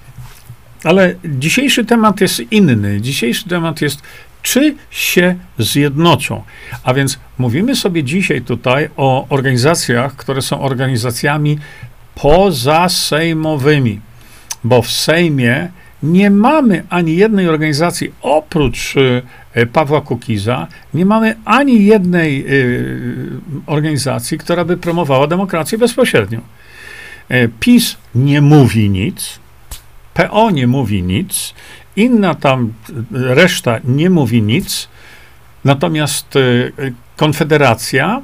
ale dzisiejszy temat jest inny. Dzisiejszy temat jest, czy się zjednoczą. A więc mówimy sobie dzisiaj tutaj o organizacjach, które są organizacjami pozasejmowymi, bo w Sejmie nie mamy ani jednej organizacji oprócz e, Pawła Kukiza, nie mamy ani jednej e, organizacji, która by promowała demokrację bezpośrednią. E, PiS nie mówi nic, PO nie mówi nic, inna tam reszta nie mówi nic, natomiast Konfederacja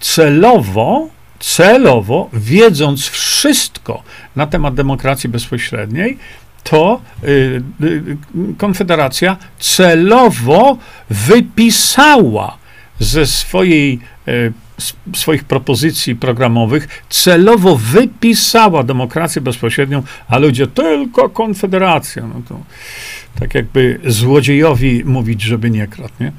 celowo, celowo, wiedząc wszystko na temat demokracji bezpośredniej, to y, y, Konfederacja celowo wypisała ze swojej, y, swoich propozycji programowych, celowo wypisała demokrację bezpośrednią, a ludzie tylko Konfederacja. No to tak jakby złodziejowi mówić, żeby nie kradł, nie?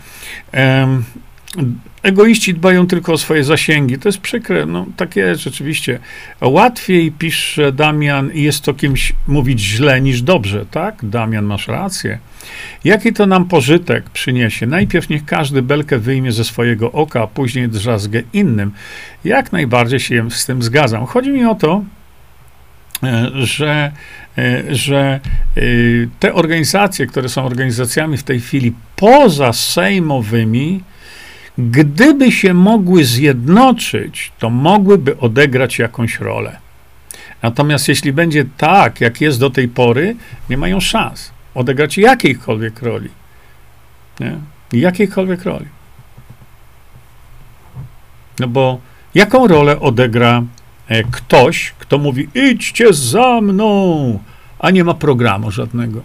Egoiści dbają tylko o swoje zasięgi. To jest przykre. No, tak jest rzeczywiście. Łatwiej, pisze Damian, jest to kimś mówić źle niż dobrze, tak? Damian, masz rację. Jaki to nam pożytek przyniesie? Najpierw niech każdy belkę wyjmie ze swojego oka, a później drzazgę innym. Jak najbardziej się z tym zgadzam. Chodzi mi o to, e, że, e, że e, te organizacje, które są organizacjami w tej chwili poza sejmowymi, gdyby się mogły zjednoczyć, to mogłyby odegrać jakąś rolę. Natomiast jeśli będzie tak, jak jest do tej pory, nie mają szans odegrać jakiejkolwiek roli. Nie? Jakiejkolwiek roli. No bo jaką rolę odegra e, ktoś, kto mówi: idźcie za mną, a nie ma programu żadnego?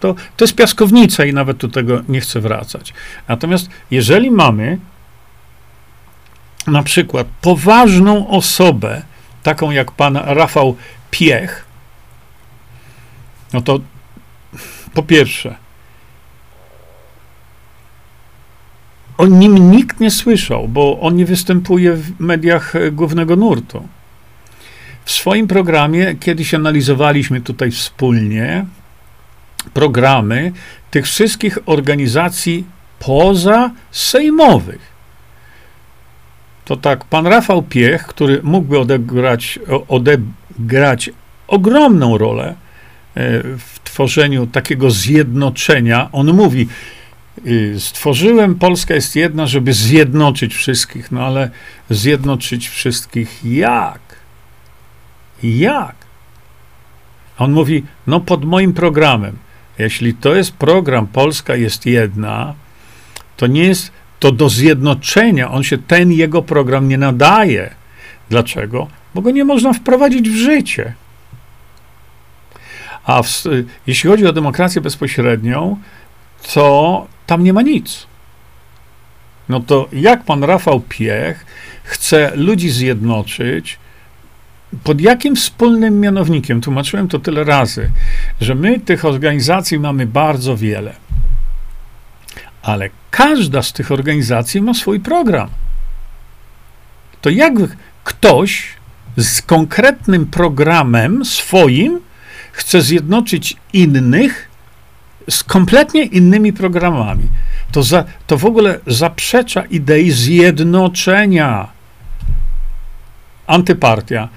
To, to jest piaskownica i nawet do tego nie chcę wracać. Natomiast jeżeli mamy na przykład poważną osobę, taką jak pan Rafał Piech, no to po pierwsze, o nim nikt nie słyszał, bo on nie występuje w mediach głównego nurtu. W swoim programie kiedyś analizowaliśmy tutaj wspólnie programy tych wszystkich organizacji poza sejmowych. To tak, pan Rafał Piech, który mógłby odegrać, odegrać ogromną rolę e, w tworzeniu takiego zjednoczenia, on mówi, y, stworzyłem, Polska jest jedna, żeby zjednoczyć wszystkich, no ale zjednoczyć wszystkich jak? Jak? On mówi, no pod moim programem. Jeśli to jest program Polska jest jedna, to nie jest to do zjednoczenia. On się, ten jego program nie nadaje. Dlaczego? Bo go nie można wprowadzić w życie. A w, jeśli chodzi o demokrację bezpośrednią, to tam nie ma nic. No to jak pan Rafał Piech chce ludzi zjednoczyć, pod jakim wspólnym mianownikiem? Tłumaczyłem to tyle razy, że my tych organizacji mamy bardzo wiele. Ale każda z tych organizacji ma swój program. To jak ktoś z konkretnym programem swoim chce zjednoczyć innych z kompletnie innymi programami. To, za, to w ogóle zaprzecza idei zjednoczenia. Antypartia.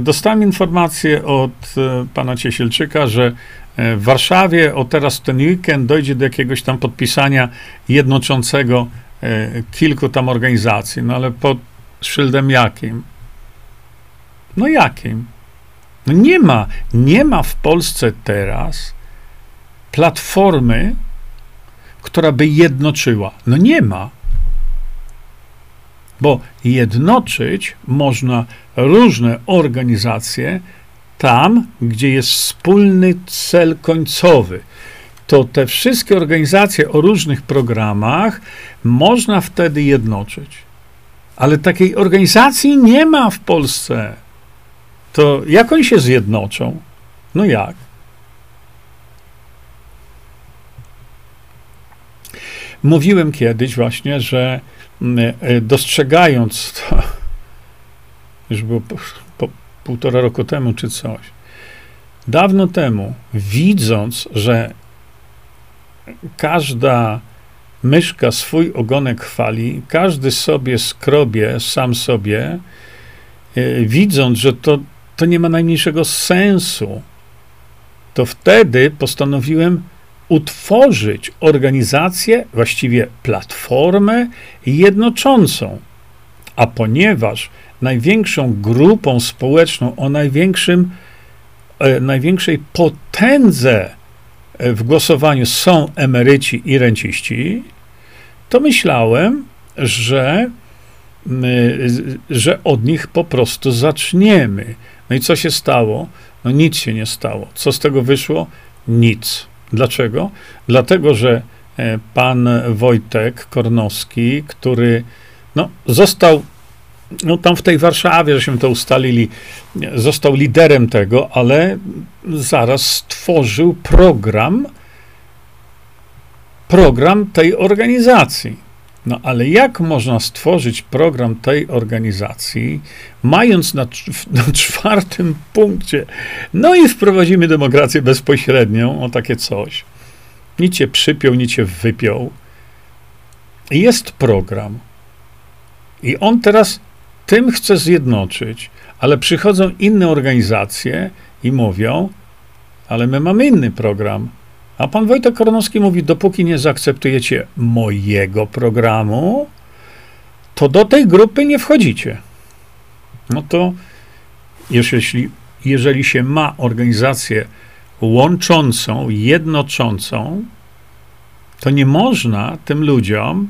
Dostałem informację od e, pana Ciesielczyka, że e, w Warszawie o teraz ten weekend dojdzie do jakiegoś tam podpisania jednoczącego e, kilku tam organizacji. No ale pod szyldem jakim? No jakim? No nie ma, nie ma w Polsce teraz platformy, która by jednoczyła. No nie ma. Bo jednoczyć można różne organizacje tam, gdzie jest wspólny cel końcowy. To te wszystkie organizacje o różnych programach można wtedy jednoczyć. Ale takiej organizacji nie ma w Polsce to jak oni się zjednoczą? No jak? Mówiłem kiedyś właśnie, że dostrzegając to, *laughs* już było po, po półtora roku temu czy coś, dawno temu, widząc, że każda myszka swój ogonek chwali, każdy sobie skrobie sam sobie, yy, widząc, że to, to nie ma najmniejszego sensu, to wtedy postanowiłem utworzyć organizację, właściwie platformę jednoczącą. A ponieważ największą grupą społeczną o największym, e, największej potędze e, w głosowaniu są emeryci i renciści, to myślałem, że, że od nich po prostu zaczniemy. No i co się stało? No nic się nie stało. Co z tego wyszło? Nic. Dlaczego? Dlatego, że e, pan Wojtek Kornowski, który no, został no tam w tej Warszawie, żeśmy to ustalili, został liderem tego, ale zaraz stworzył program, program tej organizacji. No ale jak można stworzyć program tej organizacji, mając na, na czwartym punkcie, no i wprowadzimy demokrację bezpośrednią, o takie coś. Nic cię przypiął, nic cię wypiął. Jest program. I on teraz tym chce zjednoczyć, ale przychodzą inne organizacje i mówią, ale my mamy inny program. A pan Wojtek Koronowski mówi, dopóki nie zaakceptujecie mojego programu, to do tej grupy nie wchodzicie. No to jeżeli, jeżeli się ma organizację łączącą, jednoczącą, to nie można tym ludziom,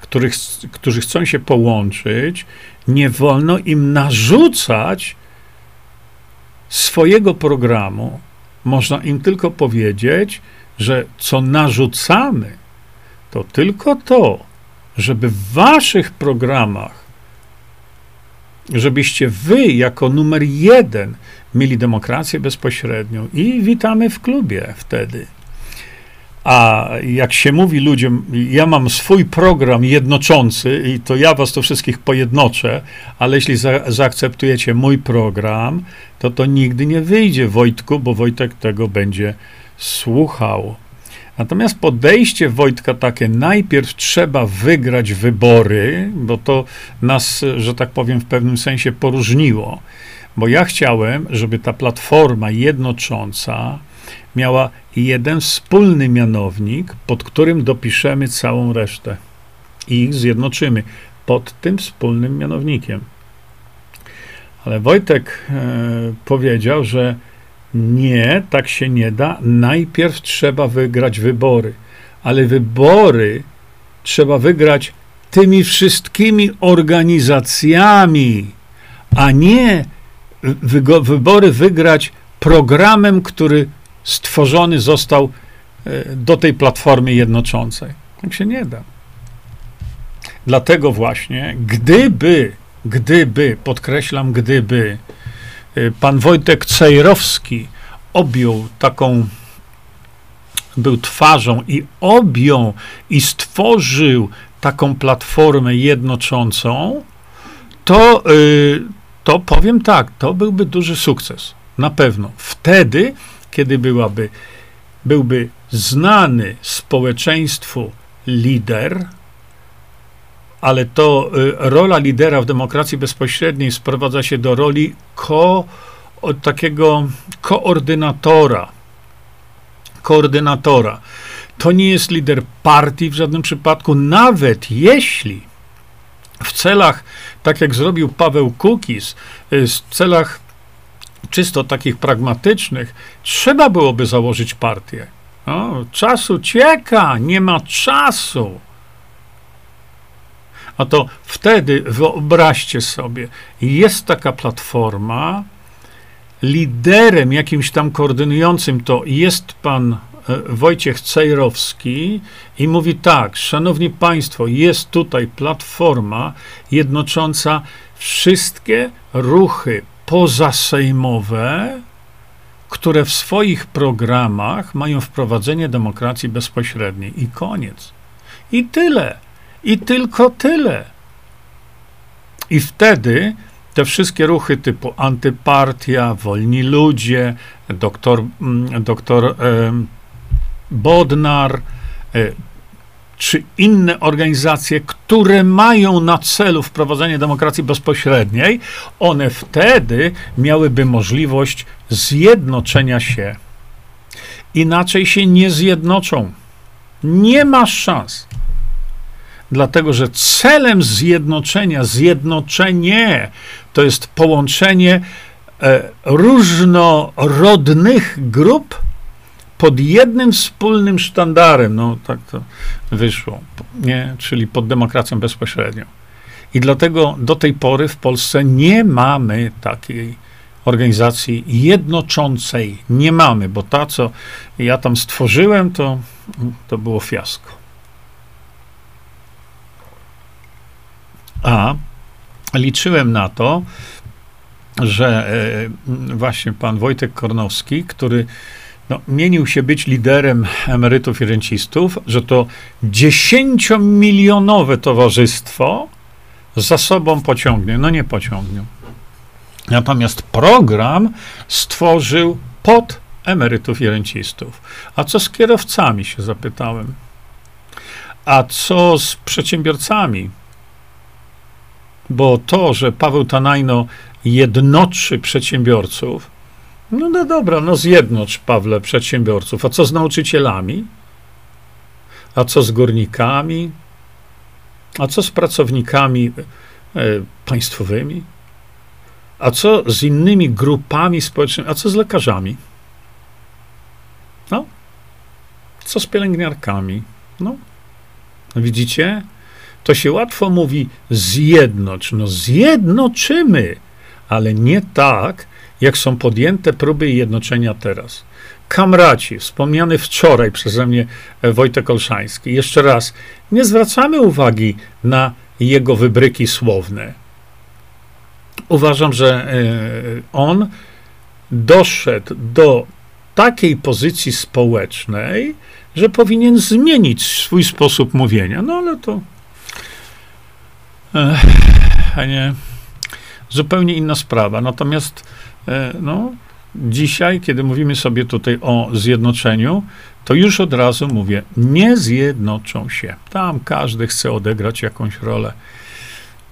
których, którzy chcą się połączyć, nie wolno im narzucać swojego programu, można im tylko powiedzieć, że co narzucamy, to tylko to, żeby w waszych programach, żebyście wy jako numer jeden mieli demokrację bezpośrednią i witamy w klubie wtedy. A jak się mówi ludziom, ja mam swój program jednoczący i to ja was to wszystkich pojednoczę, ale jeśli za, zaakceptujecie mój program, to to nigdy nie wyjdzie Wojtku, bo Wojtek tego będzie słuchał. Natomiast podejście Wojtka takie, najpierw trzeba wygrać wybory, bo to nas, że tak powiem, w pewnym sensie poróżniło. Bo ja chciałem, żeby ta platforma jednocząca, miała jeden wspólny mianownik, pod którym dopiszemy całą resztę i ich zjednoczymy pod tym wspólnym mianownikiem. Ale Wojtek e, powiedział, że nie, tak się nie da. Najpierw trzeba wygrać wybory, ale wybory trzeba wygrać tymi wszystkimi organizacjami, a nie wybory wygrać programem, który stworzony został e, do tej platformy jednoczącej. Tak się nie da. Dlatego właśnie, gdyby, gdyby, podkreślam, gdyby e, pan Wojtek Cejrowski objął taką, był twarzą i objął i stworzył taką platformę jednoczącą, to, e, to powiem tak, to byłby duży sukces. Na pewno. Wtedy kiedy byłaby, byłby znany społeczeństwu lider, ale to y, rola lidera w demokracji bezpośredniej sprowadza się do roli ko, takiego koordynatora. Koordynatora. To nie jest lider partii w żadnym przypadku, nawet jeśli w celach, tak jak zrobił Paweł Kukis, y, w celach czysto takich pragmatycznych, trzeba byłoby założyć partię. No, czas nie ma czasu. A to wtedy wyobraźcie sobie, jest taka platforma, liderem jakimś tam koordynującym to jest pan e, Wojciech Cejrowski i mówi tak, szanowni państwo, jest tutaj platforma jednocząca wszystkie ruchy pozasejmowe, które w swoich programach mają wprowadzenie demokracji bezpośredniej. I koniec. I tyle. I tylko tyle. I wtedy te wszystkie ruchy typu antypartia, wolni ludzie, doktor, mm, doktor Bodnar, e, czy inne organizacje, które mają na celu wprowadzenie demokracji bezpośredniej, one wtedy miałyby możliwość zjednoczenia się. Inaczej się nie zjednoczą. Nie ma szans. Dlatego, że celem zjednoczenia, zjednoczenie to jest połączenie e, różnorodnych grup pod jednym wspólnym sztandarem, no tak to wyszło, nie? czyli pod demokracją bezpośrednią. I dlatego do tej pory w Polsce nie mamy takiej organizacji jednoczącej. Nie mamy, bo ta, co ja tam stworzyłem, to, to było fiasko. A liczyłem na to, że e, właśnie pan Wojtek Kornowski, który no, mienił się być liderem emerytów i rencistów, że to dziesięciomilionowe towarzystwo za sobą pociągnie. No nie pociągnie. Natomiast program stworzył pod emerytów i rencistów. A co z kierowcami, się zapytałem. A co z przedsiębiorcami? Bo to, że Paweł Tanajno jednoczy przedsiębiorców, no, no dobra, no zjednocz, Pawle, przedsiębiorców. A co z nauczycielami? A co z górnikami? A co z pracownikami e, państwowymi? A co z innymi grupami społecznymi? A co z lekarzami? No. Co z pielęgniarkami? No. Widzicie? To się łatwo mówi zjednocz. No zjednoczymy, ale nie tak, jak są podjęte próby jednoczenia teraz. Kamraci, wspomniany wczoraj przeze mnie e, Wojtek Olszański. Jeszcze raz, nie zwracamy uwagi na jego wybryki słowne. Uważam, że e, on doszedł do takiej pozycji społecznej, że powinien zmienić swój sposób mówienia. No ale to. A nie. Zupełnie inna sprawa. Natomiast no, dzisiaj, kiedy mówimy sobie tutaj o zjednoczeniu, to już od razu mówię, nie zjednoczą się. Tam każdy chce odegrać jakąś rolę.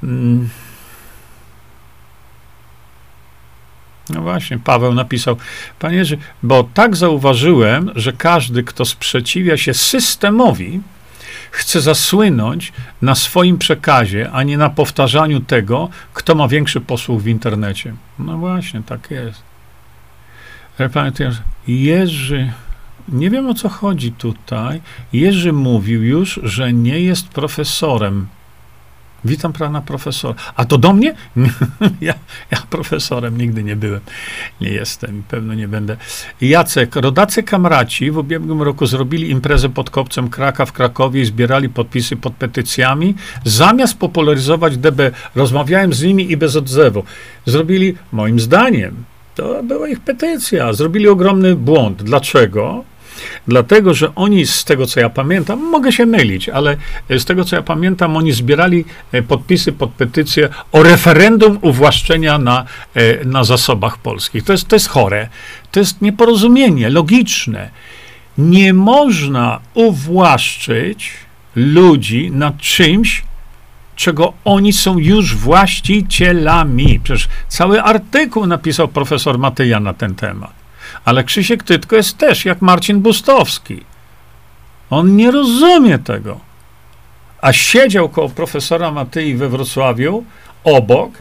Mm. No właśnie, Paweł napisał, panie bo tak zauważyłem, że każdy, kto sprzeciwia się systemowi, chce zasłynąć na swoim przekazie, a nie na powtarzaniu tego, kto ma większy posłuch w internecie. No właśnie, tak jest. Pamiętam, Jerzy, nie wiem o co chodzi tutaj. Jerzy mówił już, że nie jest profesorem Witam pana profesora. A to do mnie? *laughs* ja, ja profesorem nigdy nie byłem. Nie jestem pewno nie będę. Jacek, rodacy kamraci w ubiegłym roku zrobili imprezę pod kopcem Kraka w Krakowie i zbierali podpisy pod petycjami. Zamiast popularyzować DB, rozmawiałem z nimi i bez odzewu. Zrobili, moim zdaniem, to była ich petycja. Zrobili ogromny błąd. Dlaczego? Dlatego, że oni, z tego co ja pamiętam, mogę się mylić, ale z tego co ja pamiętam, oni zbierali e, podpisy pod petycję o referendum uwłaszczenia na, e, na zasobach polskich. To jest, to jest chore. To jest nieporozumienie logiczne. Nie można uwłaszczyć ludzi nad czymś, czego oni są już właścicielami. Przecież cały artykuł napisał profesor Mateja na ten temat. Ale Krzysiek Tytko jest też jak Marcin Bustowski. On nie rozumie tego. A siedział koło profesora Matyi we Wrocławiu, obok,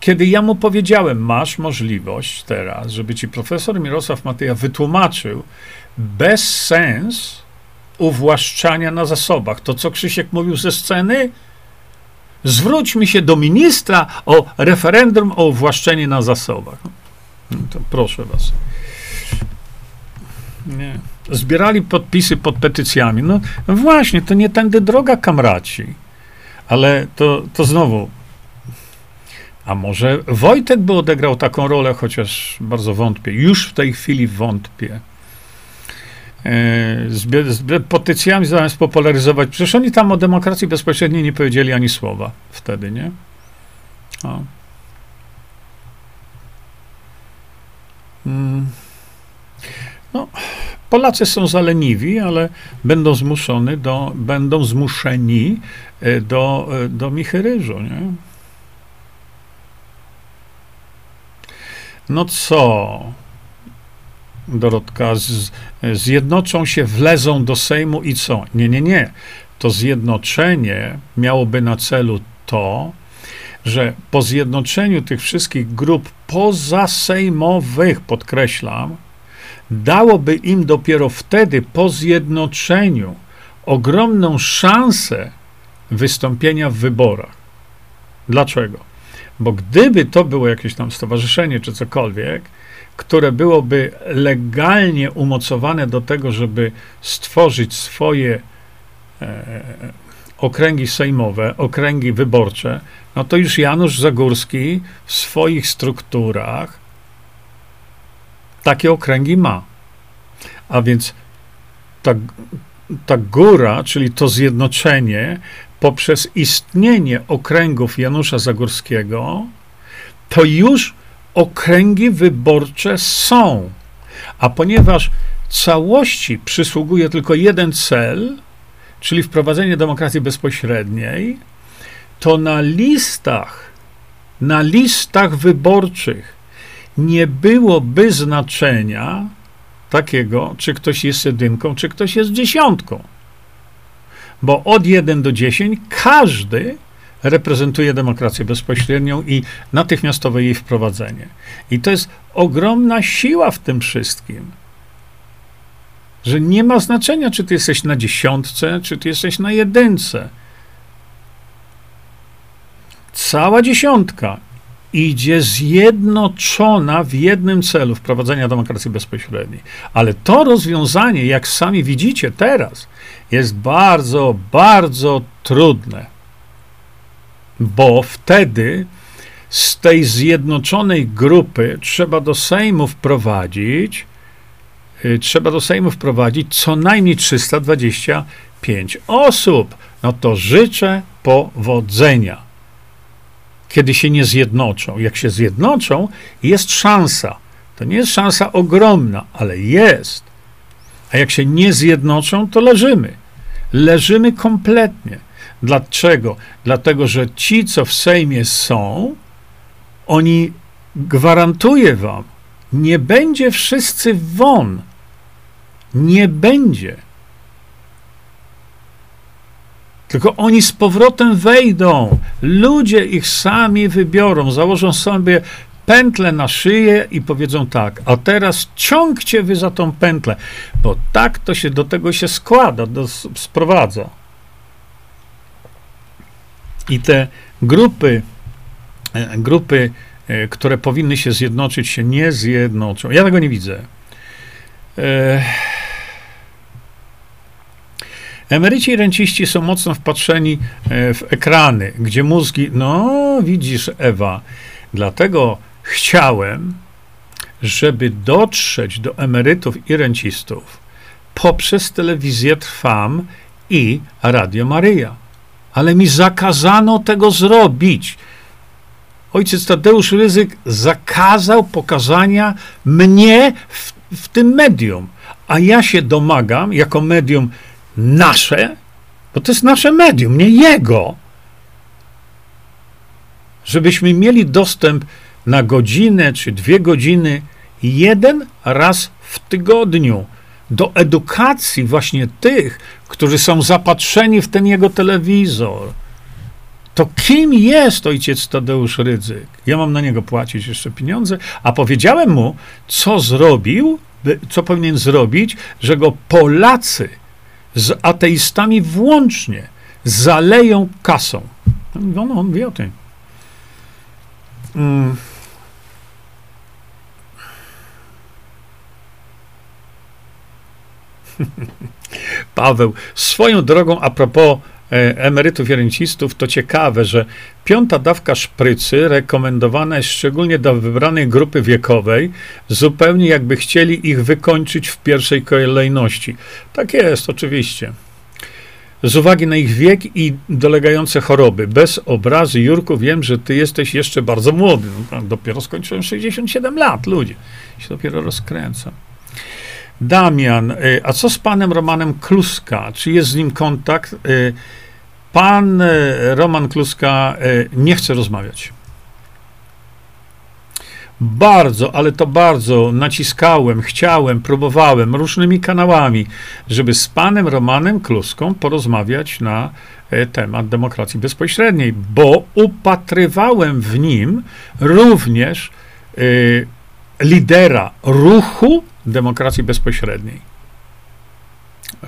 kiedy ja mu powiedziałem, masz możliwość teraz, żeby ci profesor Mirosław Matyja wytłumaczył bez sens uwłaszczania na zasobach. To, co Krzysiek mówił ze sceny, zwróćmy się do ministra o referendum o uwłaszczenie na zasobach. No to proszę was. Nie. Zbierali podpisy pod petycjami. No, właśnie, to nie tędy droga, kamraci. Ale to, to znowu. A może Wojtek by odegrał taką rolę, chociaż bardzo wątpię. Już w tej chwili wątpię. E, z petycjami zamiast popularyzować. Przecież oni tam o demokracji bezpośredniej nie powiedzieli ani słowa wtedy, nie? O. no, Polacy są zaleniwi, ale będą zmuszeni do, będą zmuszeni e, do, e, do michy ryżu, nie? No co? Dorotka, z, zjednoczą się, wlezą do Sejmu i co? Nie, nie, nie. To zjednoczenie miałoby na celu to, że po zjednoczeniu tych wszystkich grup pozasejmowych, podkreślam, dałoby im dopiero wtedy, po zjednoczeniu, ogromną szansę wystąpienia w wyborach. Dlaczego? Bo gdyby to było jakieś tam stowarzyszenie czy cokolwiek, które byłoby legalnie umocowane do tego, żeby stworzyć swoje e, okręgi sejmowe, okręgi wyborcze, no to już Janusz Zagórski w swoich strukturach takie okręgi ma. A więc ta, ta góra, czyli to zjednoczenie poprzez istnienie okręgów Janusza Zagórskiego, to już okręgi wyborcze są. A ponieważ całości przysługuje tylko jeden cel, czyli wprowadzenie demokracji bezpośredniej, to na listach, na listach wyborczych nie byłoby znaczenia takiego, czy ktoś jest jedynką, czy ktoś jest dziesiątką. Bo od 1 do 10 każdy reprezentuje demokrację bezpośrednią i natychmiastowe jej wprowadzenie. I to jest ogromna siła w tym wszystkim. Że nie ma znaczenia, czy ty jesteś na dziesiątce, czy ty jesteś na jedynce. Cała dziesiątka idzie zjednoczona w jednym celu wprowadzenia demokracji bezpośredniej. Ale to rozwiązanie, jak sami widzicie teraz, jest bardzo, bardzo trudne, bo wtedy z tej zjednoczonej grupy trzeba do Sejmu wprowadzić, trzeba do Sejmu wprowadzić co najmniej 325 osób. No to życzę powodzenia kiedy się nie zjednoczą. Jak się zjednoczą, jest szansa. To nie jest szansa ogromna, ale jest. A jak się nie zjednoczą, to leżymy. Leżymy kompletnie. Dlaczego? Dlatego, że ci, co w Sejmie są, oni gwarantuję wam, nie będzie wszyscy won. Nie będzie. Tylko oni z powrotem wejdą. Ludzie ich sami wybiorą, założą sobie pętlę na szyję i powiedzą tak, a teraz ciągcie wy za tą pętlę, bo tak to się do tego się składa, do, sprowadza. I te grupy, e, grupy, e, które powinny się zjednoczyć, się nie zjednoczą. Ja tego nie widzę. E Emeryci i renciści są mocno wpatrzeni e, w ekrany, gdzie mózgi, no widzisz Ewa, dlatego chciałem, żeby dotrzeć do emerytów i rencistów poprzez telewizję Trwam i Radio Maryja. Ale mi zakazano tego zrobić. Ojciec Tadeusz Ryzyk zakazał pokazania mnie w, w tym medium, a ja się domagam, jako medium nasze, bo to jest nasze medium, nie jego. Żebyśmy mieli dostęp na godzinę czy dwie godziny jeden raz w tygodniu do edukacji właśnie tych, którzy są zapatrzeni w ten jego telewizor. To kim jest ojciec Tadeusz Rydzyk? Ja mam na niego płacić jeszcze pieniądze, a powiedziałem mu, co zrobił, co powinien zrobić, że go Polacy z ateistami włącznie zaleją kasą. On, on wie o tym. Mm. *laughs* Paweł, swoją drogą a propos emerytów i rencistów, to ciekawe, że piąta dawka szprycy rekomendowana jest szczególnie dla wybranej grupy wiekowej, zupełnie jakby chcieli ich wykończyć w pierwszej kolejności. Tak jest, oczywiście. z uwagi na ich wiek i dolegające choroby. Bez obrazy, Jurku, wiem, że ty jesteś jeszcze bardzo młody. No, dopiero skończyłem 67 lat, ludzie. Się dopiero rozkręcam. Damian, y, a co z panem Romanem Kluska? Czy jest z nim kontakt? Y, pan y, Roman Kluska nie chce rozmawiać. Bardzo, ale to bardzo naciskałem, chciałem, próbowałem różnymi kanałami, żeby z panem Romanem Kluską porozmawiać na temat demokracji bezpośredniej, bo upatrywałem w nim również lidera ruchu demokracji bezpośredniej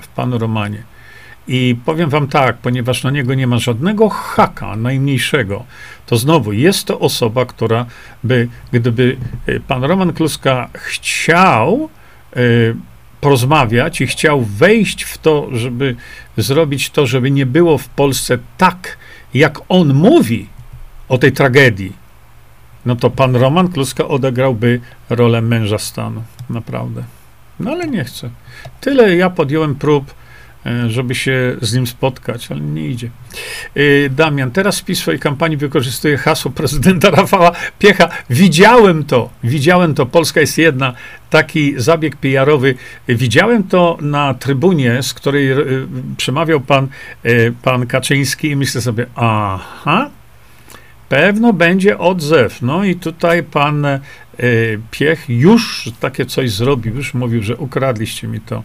w panu Romanie. I powiem wam tak, ponieważ na niego nie ma żadnego haka najmniejszego, to znowu jest to osoba, która by, gdyby e, pan Roman Kluska chciał y, porozmawiać i chciał wejść w to, żeby zrobić to, żeby nie było w Polsce tak, jak on mówi o tej tragedii, no to pan Roman Kluska odegrałby rolę męża stanu. Naprawdę. No ale nie chcę. Tyle ja podjąłem prób, e, żeby się z nim spotkać, ale nie idzie. E, Damian, teraz w swojej kampanii wykorzystuje hasło prezydenta *laughs* Rafała Piecha. Widziałem to, widziałem to. Polska jest jedna. Taki zabieg PR-owy. Widziałem to na trybunie, z której e, przemawiał pan, pan Kaczyński i myślę sobie, aha, pewno będzie odzew. No i tutaj pan e, Piech już takie coś zrobił, już mówił, że ukradliście mi to.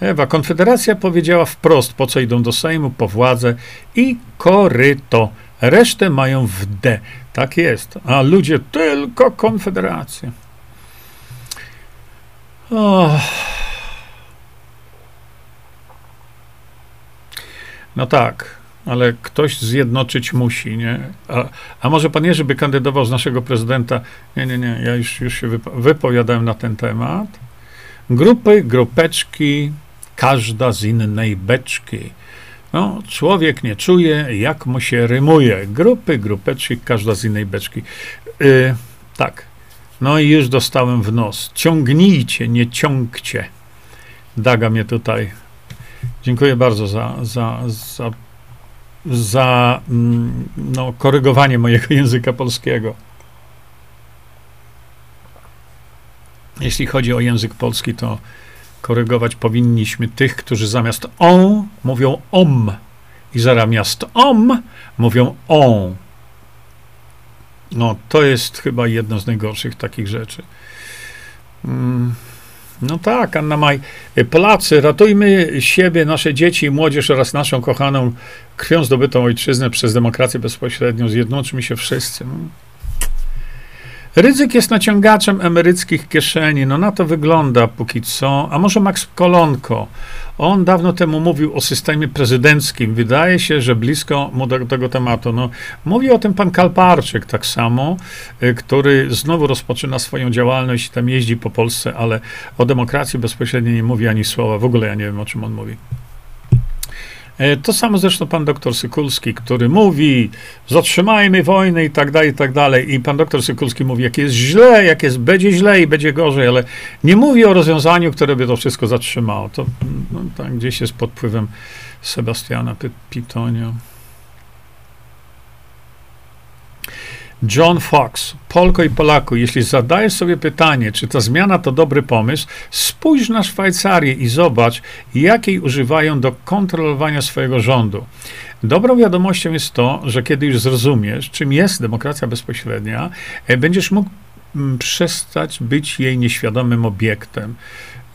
Ewa, Konfederacja powiedziała wprost, po co idą do Sejmu, po władzę i koryto. Resztę mają w D. Tak jest. A ludzie tylko Konfederacja. Oh. No tak ale ktoś zjednoczyć musi, nie? A, a może pan Jerzy by kandydował z naszego prezydenta? Nie, nie, nie, ja już, już się wypo wypowiadałem na ten temat. Grupy, grupeczki, każda z innej beczki. No, człowiek nie czuje, jak mu się rymuje. Grupy, grupeczki, każda z innej beczki. Yy, tak. No i już dostałem w nos. Ciągnijcie, nie ciągcie. Daga mnie tutaj. Dziękuję bardzo za, za, za za mm, no, korygowanie mojego *laughs* języka polskiego. Jeśli chodzi o język polski, to korygować powinniśmy tych, którzy zamiast on mówią om i zamiast om mówią on. No, to jest chyba jedno z najgorszych takich rzeczy. Mm. No tak, Anna Maj. Polacy, ratujmy siebie, nasze dzieci, młodzież oraz naszą kochaną, krwią zdobytą ojczyznę przez demokrację bezpośrednią. Zjednoczmy się wszyscy. No. Ryzyk jest naciągaczem emeryckich kieszeni. No na to wygląda póki co. A może Max Kolonko? On dawno temu mówił o systemie prezydenckim. Wydaje się, że blisko mu do tego tematu. No, mówi o tym pan Kalparczyk tak samo, y, który znowu rozpoczyna swoją działalność tam jeździ po Polsce, ale o demokracji bezpośrednio nie mówi ani słowa. W ogóle ja nie wiem, o czym on mówi. E, to samo zresztą pan doktor Sykulski, który mówi, zatrzymajmy wojnę i tak dalej, i tak dalej. I pan doktor Sykulski mówi, jak jest źle, jak jest, będzie źle i będzie gorzej, ale nie mówi o rozwiązaniu, które by to wszystko zatrzymało. To no, tak gdzieś jest pod wpływem Sebastiana Pitonio. John Fox, Polko i Polaku, jeśli zadajesz sobie pytanie, czy ta zmiana to dobry pomysł, spójrz na Szwajcarię i zobacz, jakiej używają do kontrolowania swojego rządu. Dobrą wiadomością jest to, że kiedy już zrozumiesz, czym jest demokracja bezpośrednia, e, będziesz mógł mm, przestać być jej nieświadomym obiektem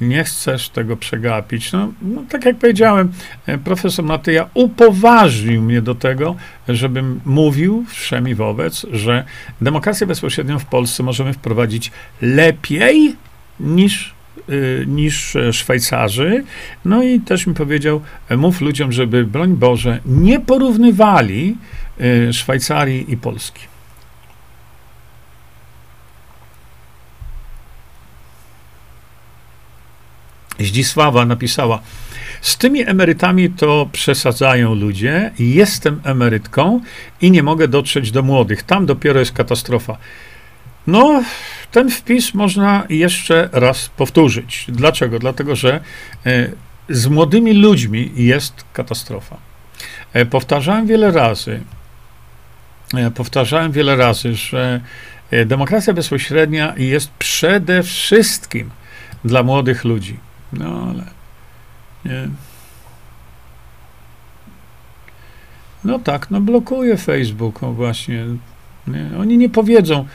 nie chcesz tego przegapić. No, no, tak jak powiedziałem, e, profesor Matyja upoważnił mnie do tego, żebym mówił wszemi wobec, że demokrację bezpośrednią w Polsce możemy wprowadzić lepiej niż e, niż Szwajcarzy. No i też mi powiedział, e, mów ludziom, żeby, broń Boże, nie porównywali Szwajcarii i Polski. Zdzisława napisała, z tymi emerytami to przesadzają ludzie. Jestem emerytką i nie mogę dotrzeć do młodych. Tam dopiero jest katastrofa. No, ten wpis można jeszcze raz powtórzyć. Dlaczego? Dlatego, że e, z młodymi ludźmi jest katastrofa. E, powtarzałem wiele razy, e, powtarzałem wiele razy, że demokracja bezpośrednia jest przede wszystkim dla młodych ludzi. No ale nie. No tak, no blokuje Facebook, no właśnie. Nie? Oni nie powiedzą,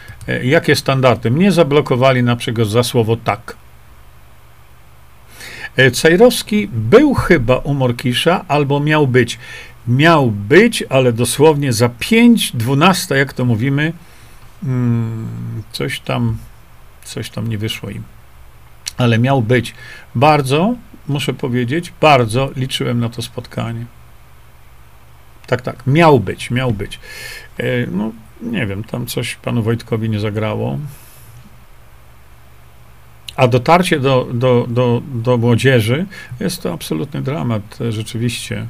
jakie standardy. Mnie zablokowali na przykład za słowo tak. Cejrowski był chyba u Morkisza, albo miał być miał być, ale dosłownie za 5.12, jak to mówimy, hmm, coś tam, coś tam nie wyszło im. Ale miał być. Bardzo, muszę powiedzieć, bardzo liczyłem na to spotkanie. Tak, tak, miał być, miał być. E, no, nie wiem, tam coś panu Wojtkowi nie zagrało. A dotarcie do, do, do, do młodzieży jest to absolutny dramat, rzeczywiście.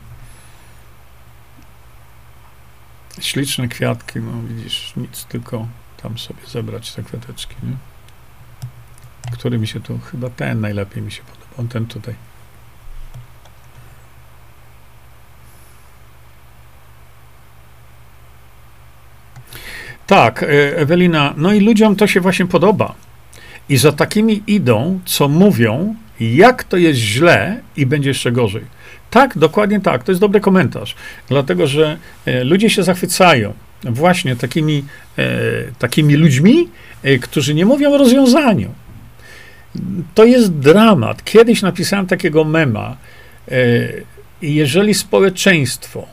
Śliczne kwiatki, no widzisz, nic, tylko tam sobie zebrać te kwiateczki, nie? Który mi się tu, chyba ten najlepiej mi się podobał, ten tutaj. Tak, e, Ewelina, no i ludziom to się właśnie podoba. I za takimi idą, co mówią, jak to jest źle i będzie jeszcze gorzej. Tak, dokładnie tak. To jest dobry komentarz. Dlatego, że e, ludzie się zachwycają właśnie takimi, e, takimi ludźmi, którzy nie mówią o rozwiązaniu. To jest dramat. Kiedyś napisałem takiego mema. Jeżeli społeczeństwo,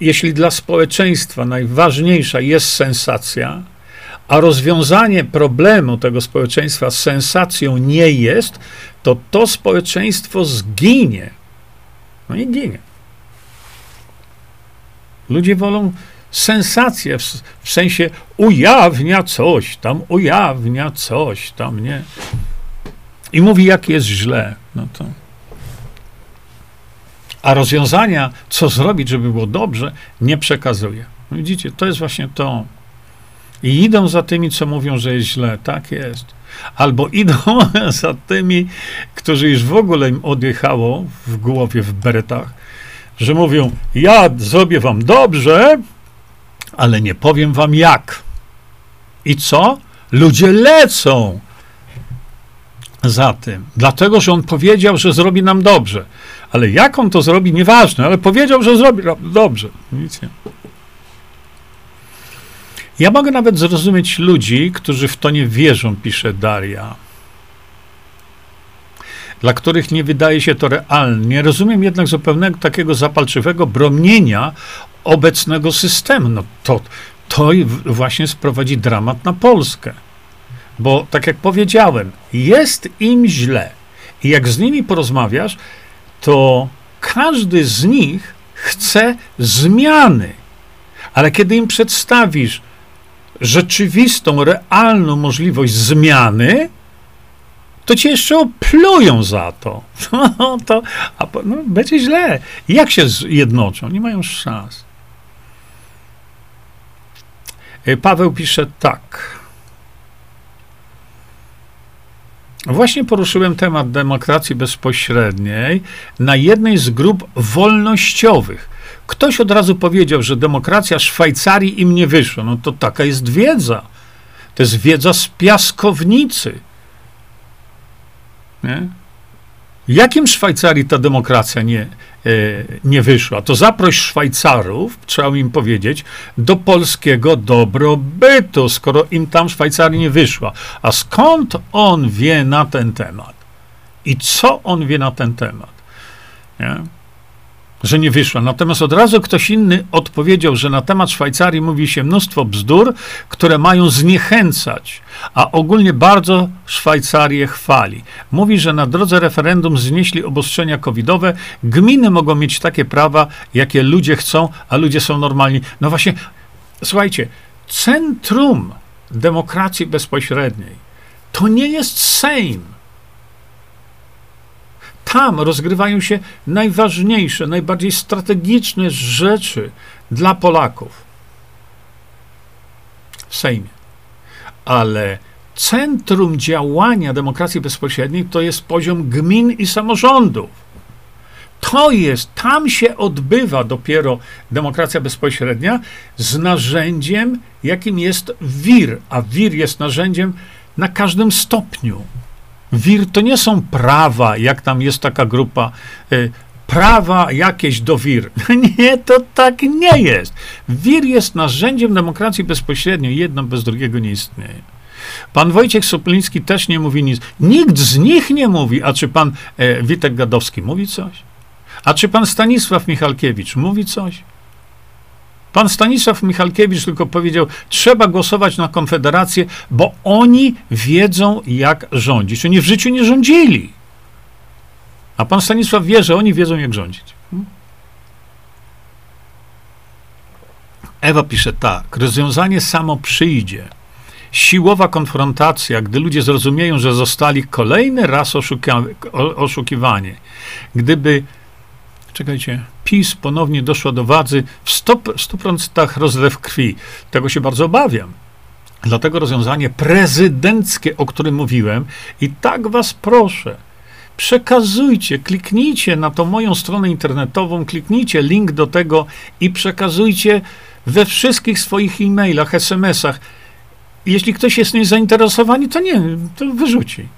jeśli dla społeczeństwa najważniejsza jest sensacja, a rozwiązanie problemu tego społeczeństwa sensacją nie jest, to to społeczeństwo zginie. No i ginie. Ludzie wolą sensację, w, w sensie ujawnia coś tam, ujawnia coś tam, nie? I mówi, jak jest źle. No to. A rozwiązania, co zrobić, żeby było dobrze, nie przekazuje. Widzicie, to jest właśnie to. I idą za tymi, co mówią, że jest źle. Tak jest. Albo idą *laughs* za tymi, którzy już w ogóle im odjechało w głowie, w beretach, że mówią: Ja zrobię wam dobrze, ale nie powiem wam jak. I co? Ludzie lecą za tym, dlatego że on powiedział, że zrobi nam dobrze. Ale jak on to zrobi, nieważne, ale powiedział, że zrobi dobrze. Nie. Ja mogę nawet zrozumieć ludzi, którzy w to nie wierzą, pisze Daria. Dla których nie wydaje się to realne. Nie rozumiem jednak zupełnego takiego zapalczywego bronienia obecnego systemu. No to, to właśnie sprowadzi dramat na Polskę. Bo tak jak powiedziałem, jest im źle. I jak z nimi porozmawiasz, to każdy z nich chce zmiany. Ale kiedy im przedstawisz, rzeczywistą, realną możliwość zmiany, to cię jeszcze oplują za to. *laughs* No, to a, no, będzie źle. Jak się zjednoczą? Nie mają szans. E, Paweł pisze tak. Właśnie poruszyłem temat demokracji bezpośredniej na jednej z grup wolnościowych Ktoś od razu powiedział, że demokracja Szwajcarii im nie wyszła. No to taka jest wiedza. To jest wiedza z piaskownicy. Nie? Jakim Szwajcarii ta demokracja nie, e, nie wyszła? To zaproś Szwajcarów, trzeba im powiedzieć, do polskiego dobrobytu, skoro im tam Szwajcarii nie wyszła. A skąd on wie na ten temat? I co on wie na ten temat? Nie? Że nie wyszła. Natomiast od razu ktoś inny odpowiedział, że na temat Szwajcarii mówi się mnóstwo bzdur, które mają zniechęcać, a ogólnie bardzo Szwajcarię chwali. Mówi, że na drodze referendum znieśli obostrzenia covidowe, gminy mogą mieć takie prawa, jakie ludzie chcą, a ludzie są normalni. No właśnie, słuchajcie, centrum demokracji bezpośredniej to nie jest Sejm tam rozgrywają się najważniejsze, najbardziej strategiczne rzeczy dla Polaków w Sejmie. Ale centrum działania demokracji bezpośredniej to jest poziom gmin i samorządów. To jest, tam się odbywa dopiero demokracja bezpośrednia z narzędziem, jakim jest WIR, a WIR jest narzędziem na każdym stopniu. WIR to nie są prawa, jak tam jest taka grupa, y, prawa jakieś do WIR. *laughs* Nie, to tak nie jest. WIR jest narzędziem demokracji bezpośredniej, jedno bez drugiego nie istnieje. Pan Wojciech Sopliński też nie mówi nic. Nikt z nich nie mówi. A czy pan e, Witek Gadowski mówi coś? A czy pan Stanisław Michalkiewicz mówi coś? Pan Stanisław Michalkiewicz tylko powiedział, trzeba głosować na Konfederację, bo oni wiedzą, jak rządzić. Oni w życiu nie rządzili. A pan Stanisław wie, że oni wiedzą, jak rządzić. Hmm? Ewa pisze tak, rozwiązanie samo przyjdzie. Siłowa konfrontacja, gdy ludzie zrozumieją, że zostali kolejny raz oszuka- oszukiwani. Gdyby, czekajcie, PiS ponownie doszło do władzy w 100%, rozlew krwi. Tego się bardzo obawiam. Dlatego rozwiązanie prezydenckie, o którym mówiłem, i tak was proszę, przekazujcie, kliknijcie na tą moją stronę internetową, kliknijcie link do tego i przekazujcie we wszystkich swoich e-mailach, SMS-ach. Jeśli ktoś jest niezainteresowany, to nie, to wyrzuci.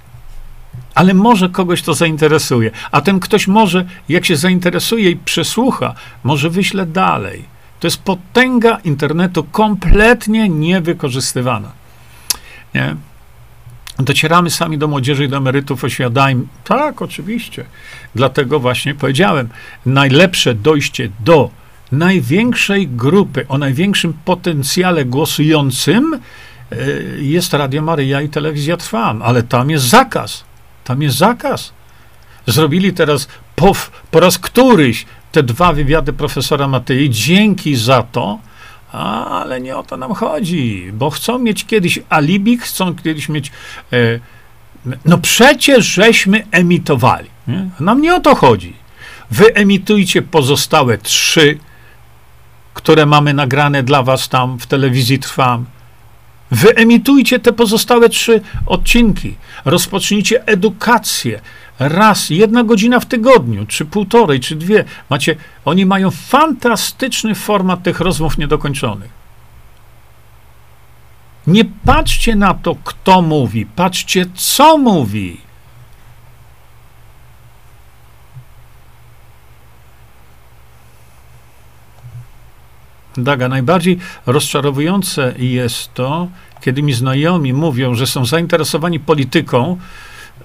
Ale może kogoś to zainteresuje, a ten ktoś może, jak się zainteresuje i przesłucha, może wyśle dalej. To jest potęga internetu kompletnie niewykorzystywana. Nie? Docieramy sami do młodzieży i do emerytów, oświadajmy. Tak, oczywiście. Dlatego właśnie powiedziałem, najlepsze dojście do największej grupy, o największym potencjale głosującym e, jest Radio Maryja i Telewizja Trwam, ale tam jest zakaz. Tam jest zakaz. Zrobili teraz po, po raz któryś te dwa wywiady profesora Matei. Dzięki za to, ale nie o to nam chodzi, bo chcą mieć kiedyś alibi, chcą kiedyś mieć. E, no przecież żeśmy emitowali. Nie? Nam nie o to chodzi. Wy emitujcie pozostałe trzy, które mamy nagrane dla was tam w telewizji Trwam. Wyemitujcie te pozostałe trzy odcinki. Rozpocznijcie edukację raz, jedna godzina w tygodniu, czy półtorej, czy dwie. Macie, oni mają fantastyczny format tych rozmów niedokończonych. Nie patrzcie na to, kto mówi, patrzcie, co mówi. Daga, najbardziej rozczarowujące jest to, kiedy mi znajomi mówią, że są zainteresowani polityką,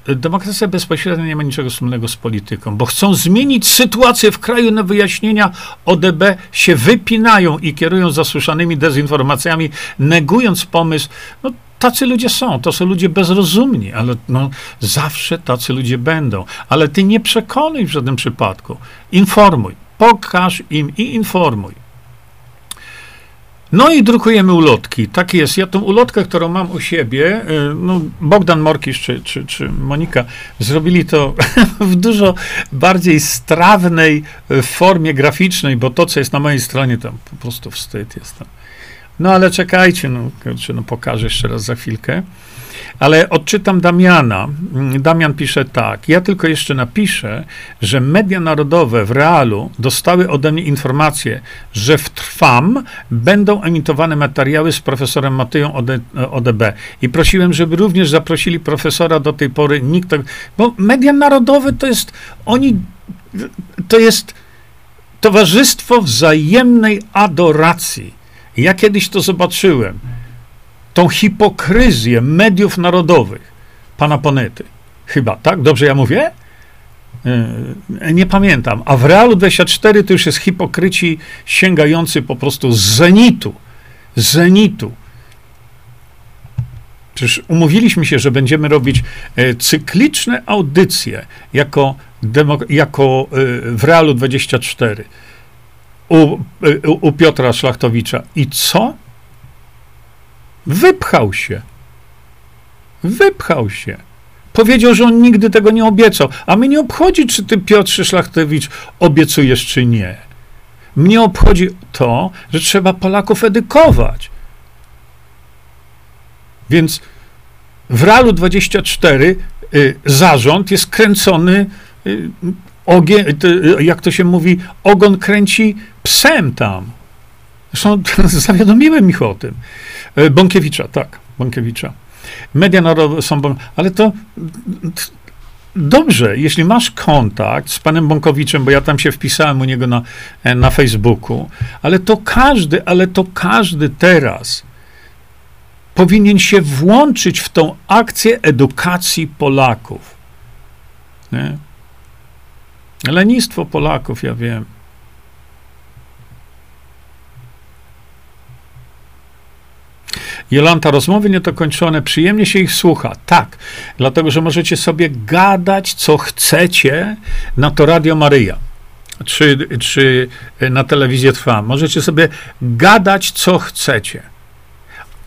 demokracja bezpośrednia nie ma niczego wspólnego z polityką, bo chcą zmienić sytuację w kraju na wyjaśnienia. ODB się wypinają i kierują zasłyszanymi dezinformacjami, negując pomysł. No, tacy ludzie są, to są ludzie bezrozumni, ale no, zawsze tacy ludzie będą. Ale ty nie przekonuj w żadnym przypadku. Informuj, pokaż im i informuj. No i drukujemy ulotki. Tak jest. Ja tą ulotkę, którą mam u siebie, y, no Bogdan Morkisz czy, czy, czy Monika zrobili to *laughs* w dużo bardziej strawnej y, formie graficznej, bo to, co jest na mojej stronie, tam po prostu wstyd jest tam. No ale czekajcie, no, no pokażę jeszcze raz za chwilkę. Ale odczytam Damiana. Damian pisze tak. Ja tylko jeszcze napiszę, że media narodowe w realu dostały ode mnie informację, że w Trwam będą emitowane materiały z profesorem Matyją ODB. I prosiłem, żeby również zaprosili profesora do tej pory. Nikt, bo media narodowe to jest, oni, to jest towarzystwo wzajemnej adoracji. Ja kiedyś to zobaczyłem tą hipokryzję mediów narodowych pana Ponety. Chyba, tak? Dobrze ja mówię? E, nie pamiętam. A w Realu 24 to już jest hipokryci sięgający po prostu zenitu. Zenitu. Przecież umówiliśmy się, że będziemy robić e, cykliczne audycje jako, jako e, w Realu 24 u, u Piotra Szlachtowicza. I co? Wypchał się. Wypchał się. Powiedział, że on nigdy tego nie obiecał. A mnie nie obchodzi, czy ty, Piotrze Szlachtewicz, obiecujesz, czy nie. Mnie obchodzi to, że trzeba Polaków edukować. Więc w RAL-u 24 y, zarząd jest kręcony y, ogie, jak to się mówi, ogon kręci psem tam. Zresztą *laughs* zawiadomiłem ich o tym. E, Bąkiewicza, tak, Bąkiewicza. Media narodowe są, ale to dobrze, jeśli masz kontakt z panem Bąkowiczem, bo ja tam się wpisałem u niego na, e, na Facebooku, ale to każdy, ale to każdy teraz powinien się włączyć w tą akcję edukacji Polaków. Nie? Lenistwo Polaków, ja wiem. Jolanta, rozmowy niedokończone, przyjemnie się ich słucha. Tak, dlatego że możecie sobie gadać, co chcecie na to Radio Maryja. Czy, czy na telewizję trwa. Możecie sobie gadać, co chcecie.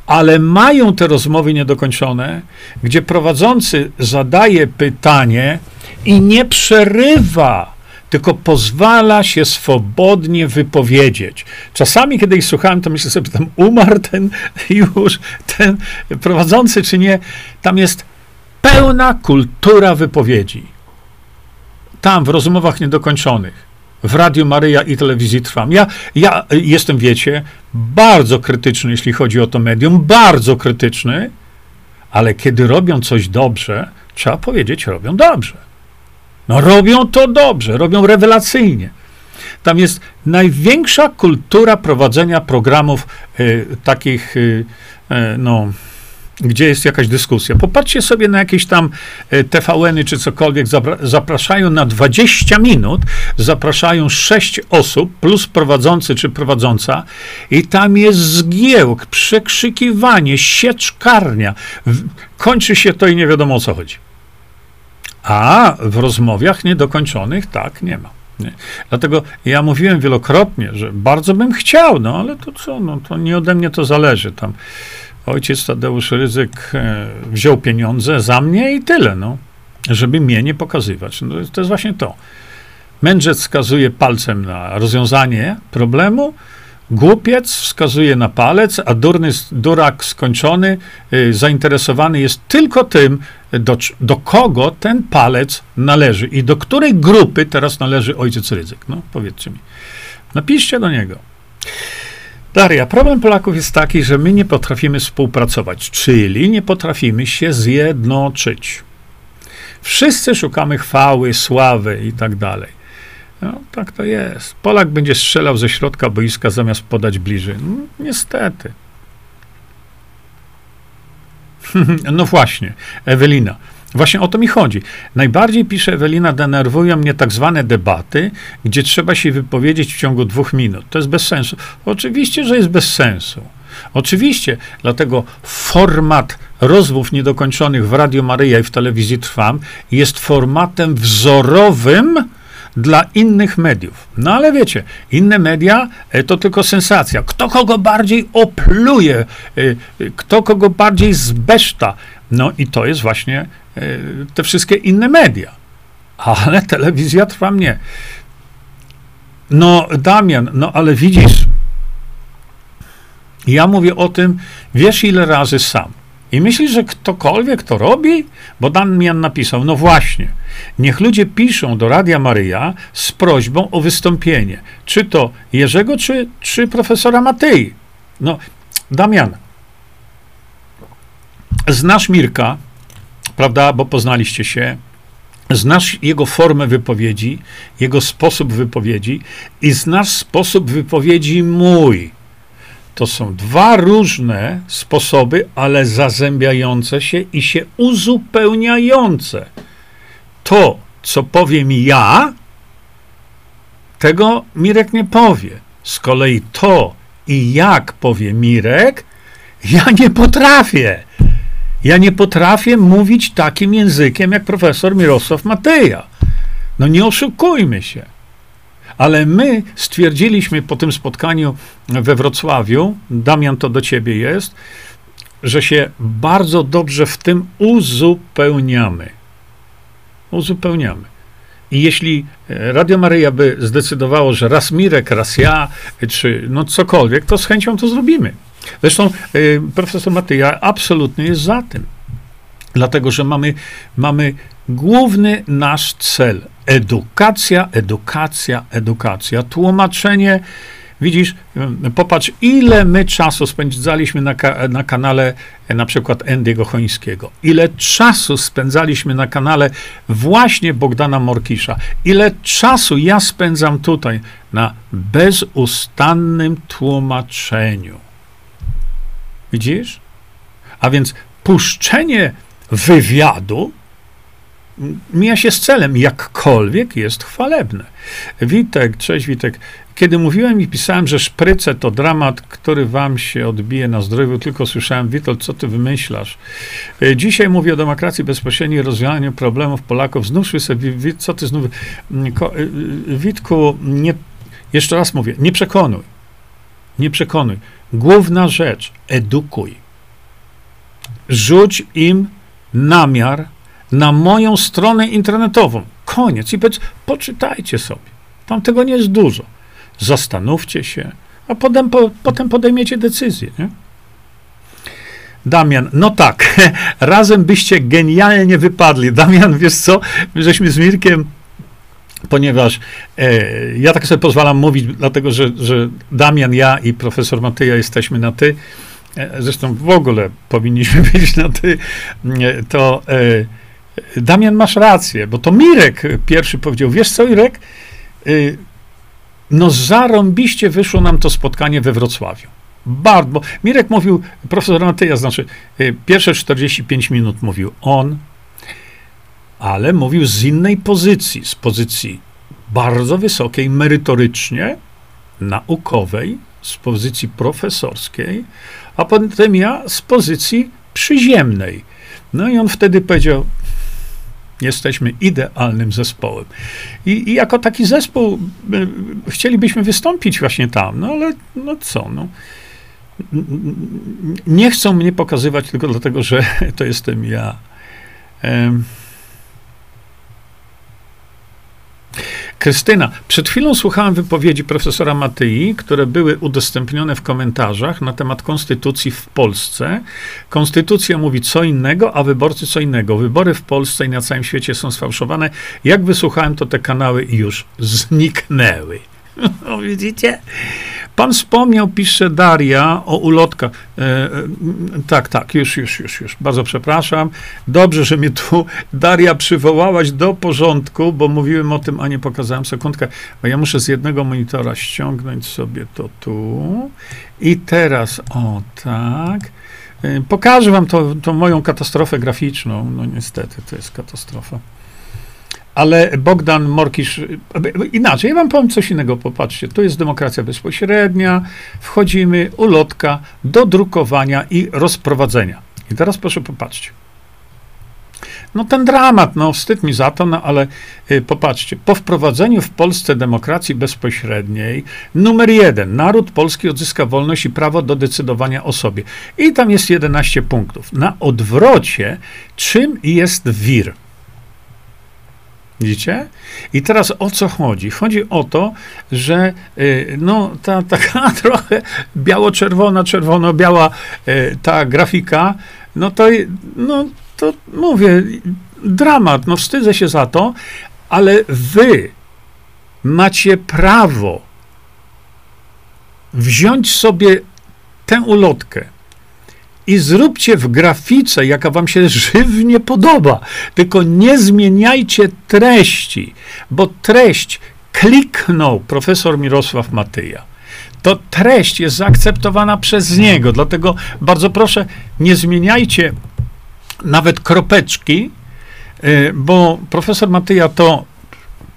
Ale mają te rozmowy niedokończone, gdzie prowadzący zadaje pytanie i nie przerywa tylko pozwala się swobodnie wypowiedzieć. Czasami, kiedy ich słuchałem, to myślę sobie, tam umarł ten *laughs* już, ten prowadzący, czy nie. Tam jest pełna kultura wypowiedzi. Tam, w rozmowach niedokończonych. W Radiu Maryja i telewizji Trwam. Ja, ja jestem, wiecie, bardzo krytyczny, jeśli chodzi o to medium, bardzo krytyczny, ale kiedy robią coś dobrze, trzeba powiedzieć, robią dobrze. No robią to dobrze, robią rewelacyjnie. Tam jest największa kultura prowadzenia programów y, takich, y, y, no, gdzie jest jakaś dyskusja. Popatrzcie sobie na jakieś tam TVN-y czy cokolwiek, zapraszają na 20 minut, zapraszają 6 osób, plus prowadzący czy prowadząca, i tam jest zgiełk, przekrzykiwanie, sieczkarnia. Kończy się to i nie wiadomo o co chodzi. A w rozmowach niedokończonych tak nie ma. Nie. Dlatego ja mówiłem wielokrotnie, że bardzo bym chciał, no ale to co, no to nie ode mnie to zależy. Tam ojciec Tadeusz Ryzyk e, wziął pieniądze za mnie i tyle, no, żeby mnie nie pokazywać. No, to jest właśnie to. Mędrzec wskazuje palcem na rozwiązanie problemu, Głupiec wskazuje na palec, a durny, durak skończony, y, zainteresowany jest tylko tym, do, do kogo ten palec należy i do której grupy teraz należy ojciec ryzyk. No, powiedzcie mi. Napiszcie do niego. Daria, problem Polaków jest taki, że my nie potrafimy współpracować, czyli nie potrafimy się zjednoczyć. Wszyscy szukamy chwały, sławy i tak dalej. No, tak to jest. Polak będzie strzelał ze środka boiska zamiast podać bliżej. No, niestety. *laughs* no właśnie, Ewelina. Właśnie o to mi chodzi. Najbardziej, pisze Ewelina, denerwują mnie tak zwane debaty, gdzie trzeba się wypowiedzieć w ciągu dwóch minut. To jest bez sensu. Oczywiście, że jest bez sensu. Oczywiście, dlatego format rozmów niedokończonych w Radio Maryja i w telewizji Trwam jest formatem wzorowym dla innych mediów. No ale wiecie, inne media e, to tylko sensacja. Kto kogo bardziej opluje, e, e, kto kogo bardziej zbeszta. No i to jest właśnie te wszystkie inne media. Ale telewizja trwa mnie. No, Damian, no ale widzisz, ja mówię o tym, wiesz ile razy sam. I myślisz, że ktokolwiek to robi? Bo Damian napisał, no właśnie, niech ludzie piszą do Radia Maryja z prośbą o wystąpienie. Czy to Jerzego, czy, czy profesora Matei. No, Damian, znasz Mirka, prawda, bo poznaliście się, znasz jego formę wypowiedzi, jego sposób wypowiedzi i znasz sposób wypowiedzi mój. To są dwa różne sposoby, ale zazębiające się i się uzupełniające. To, co powiem ja, tego Mirek nie powie. Z kolei to i jak powie Mirek, ja nie potrafię. Ja nie potrafię mówić takim językiem jak profesor Mirosław Mateja. No nie oszukujmy się. Ale my stwierdziliśmy po tym spotkaniu we Wrocławiu, Damian, to do ciebie jest, że się bardzo dobrze w tym uzupełniamy. Uzupełniamy. I jeśli e, Radio Maryja by zdecydowało, że raz Mirek, raz ja, czy no cokolwiek, to z chęcią to zrobimy. Zresztą y, profesor Matyja absolutnie jest za tym. Dlatego, że mamy, mamy główny nasz cel edukacja, edukacja, edukacja. Tłumaczenie, widzisz, popatrz, ile my czasu spędzaliśmy na, ka na kanale e, na przykład Endiego Chońskiego. Ile czasu spędzaliśmy na kanale właśnie Bogdana Morkisza. Ile czasu ja spędzam tutaj na bezustannym tłumaczeniu. Widzisz? A więc puszczenie wywiadu mija się z celem, jakkolwiek jest chwalebne. Witek, cześć Witek. Kiedy mówiłem i pisałem, że szpryce to dramat, który wam się odbije na zdrowiu, tylko słyszałem, Witold, co ty wymyślasz? E, dzisiaj mówię o demokracji bezpośredniej, rozwiązaniu problemów Polaków. Znów słyszę, co ty znów... Mm, e, Witku, nie, jeszcze raz mówię, nie przekonuj. Nie przekonuj. Główna rzecz, edukuj. Rzuć im namiar na moją stronę internetową. Koniec. I powiedz, poczytajcie sobie. Tam tego nie jest dużo. Zastanówcie się, a potem, po, potem podejmiecie decyzję. Nie? Damian, no tak, *laughs* razem byście genialnie wypadli. Damian, wiesz co, my żeśmy z Mirkiem, ponieważ e, ja tak sobie pozwalam mówić, dlatego że, że Damian, ja i profesor Matyja jesteśmy na ty, e, zresztą w ogóle powinniśmy *laughs* być na ty, e, to e, Damian, masz rację, bo to Mirek pierwszy powiedział, wiesz co, Irek, y, no zarąbiście wyszło nam to spotkanie we Wrocławiu. Bardzo, bo Mirek mówił, profesor Matyja, znaczy y, pierwsze 45 minut mówił on, ale mówił z innej pozycji, z pozycji bardzo wysokiej, merytorycznie, naukowej, z pozycji profesorskiej, a potem ja z pozycji przyziemnej. No i on wtedy powiedział, Jesteśmy idealnym zespołem. I, I, jako taki zespół y, chcielibyśmy wystąpić właśnie tam, no ale no co, no. Nie chcą mnie pokazywać tylko dlatego, że *laughs* to jestem ja. Krystyna, przed chwilą słuchałem wypowiedzi profesora Matyi, które były udostępnione w komentarzach na temat konstytucji w Polsce. Konstytucja mówi co innego, a wyborcy co innego. Wybory w Polsce i na całym świecie są sfałszowane. Jak wysłuchałem, to te kanały już zniknęły. *laughs* No, widzicie? Pan wspomniał, pisze Daria, o ulotkach. E, e, tak, tak, już, już, już, już. Bardzo przepraszam. Dobrze, że mnie tu Daria przywołałaś do porządku, bo mówiłem o tym, a nie pokazałem sekundkę, bo ja muszę z jednego monitora ściągnąć sobie to tu. I teraz, o tak. E, pokażę wam to, tą moją katastrofę graficzną. No niestety, to jest katastrofa. Ale Bogdan Morkisz, inaczej, ja wam powiem coś innego, popatrzcie, to jest demokracja bezpośrednia, wchodzimy, ulotka, do drukowania i rozprowadzenia. I teraz proszę popatrzcie. No ten dramat, no wstyd mi za to, no ale y, popatrzcie, po wprowadzeniu w Polsce demokracji bezpośredniej, numer jeden, naród polski odzyska wolność i prawo do decydowania o sobie. I tam jest 11 punktów. Na odwrocie, czym jest wir? Widzicie? I teraz o co chodzi? Chodzi o to, że y, no, ta *laughs* taka trochę biało-czerwona, czerwono-biała y, ta grafika, no to, no to mówię, dramat, no wstydzę się za to, ale wy macie prawo wziąć sobie tę ulotkę, i zróbcie w grafice, jaka wam się żywnie podoba. Tylko nie zmieniajcie treści, bo treść kliknął profesor Mirosław Matyja. To treść jest zaakceptowana przez niego, dlatego bardzo proszę, nie zmieniajcie nawet kropeczki, y, bo profesor Matyja to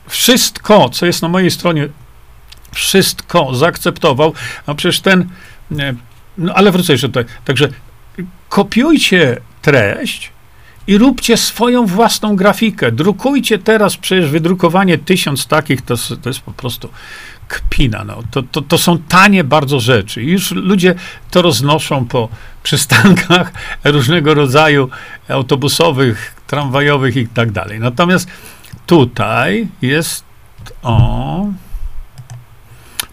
wszystko, co jest na mojej stronie, wszystko zaakceptował, a przecież ten, no ale wrócę jeszcze tutaj, także kopiujcie treść i róbcie swoją własną grafikę. Drukujcie teraz, przecież wydrukowanie tysiąc takich to, to jest po prostu kpina. No. To, to, to są tanie bardzo rzeczy. I już ludzie to roznoszą po przystankach *laughs* różnego rodzaju autobusowych, tramwajowych i tak dalej. Natomiast tutaj jest o.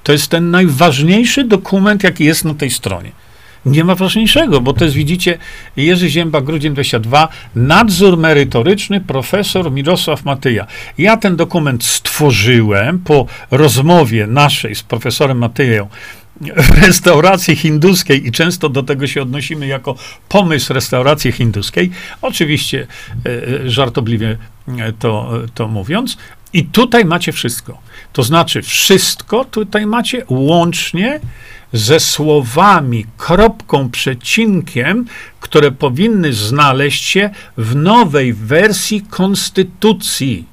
To jest ten najważniejszy dokument, jaki jest na tej stronie. Nie ma ważniejszego, bo to jest, widzicie, Jerzy Zięba, grudzień 22, nadzór merytoryczny, profesor Mirosław Matyja. Ja ten dokument stworzyłem po rozmowie naszej z profesorem Matyją w restauracji hinduskiej i często do tego się odnosimy jako pomysł restauracji hinduskiej, oczywiście e, żartobliwie to, to mówiąc. I tutaj macie wszystko. To znaczy, wszystko tutaj macie łącznie ze słowami, kropką, przecinkiem, które powinny znaleźć się w nowej wersji konstytucji,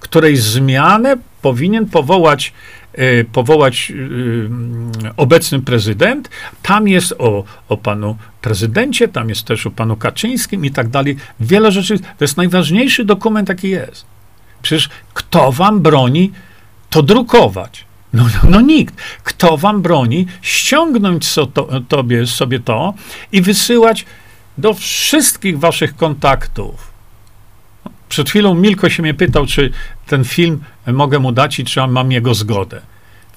której zmianę powinien powołać, e, powołać e, obecny prezydent. Tam jest o, o panu prezydencie, tam jest też o panu Kaczyńskim i tak dalej. Wiele rzeczy. To jest najważniejszy dokument, jaki jest. Przecież kto wam broni to drukować? No, no, no, nikt. Kto wam broni ściągnąć so to, tobie, sobie to i wysyłać do wszystkich waszych kontaktów? Przed chwilą Milko się mnie pytał, czy ten film mogę mu dać i czy mam jego zgodę.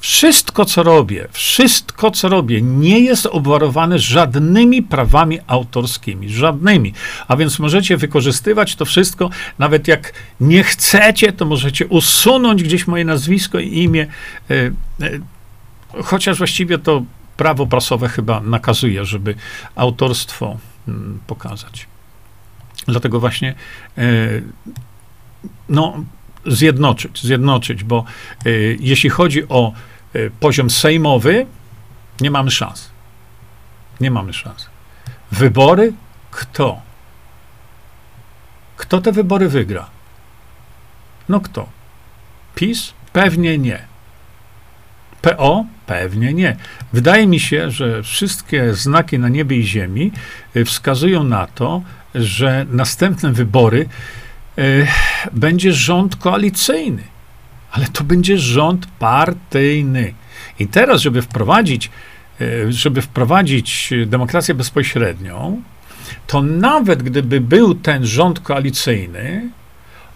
Wszystko, co robię, wszystko, co robię, nie jest obwarowane żadnymi prawami autorskimi, żadnymi. A więc możecie wykorzystywać to wszystko, nawet jak nie chcecie, to możecie usunąć gdzieś moje nazwisko i imię, e, e, chociaż właściwie to prawo prasowe chyba nakazuje, żeby autorstwo mm, pokazać. Dlatego właśnie, e, no, zjednoczyć, zjednoczyć, bo jeśli chodzi o poziom sejmowy, nie mamy szans. Nie mamy szans. Wybory? Kto? Kto te wybory wygra? No kto? PiS? Pewnie nie. PO? Pewnie nie. Wydaje mi się, że wszystkie znaki na niebie i ziemi y, wskazują na to, że następne wybory y, będzie rząd koalicyjny ale to będzie rząd partyjny. I teraz, żeby wprowadzić, e, żeby wprowadzić demokrację bezpośrednią, to nawet gdyby był ten rząd koalicyjny,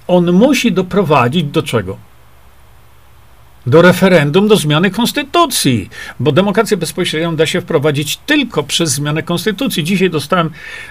on musi doprowadzić do czego? Do referendum, do zmiany konstytucji, bo demokrację bezpośrednią da się wprowadzić tylko przez zmianę konstytucji. Dzisiaj dostałem,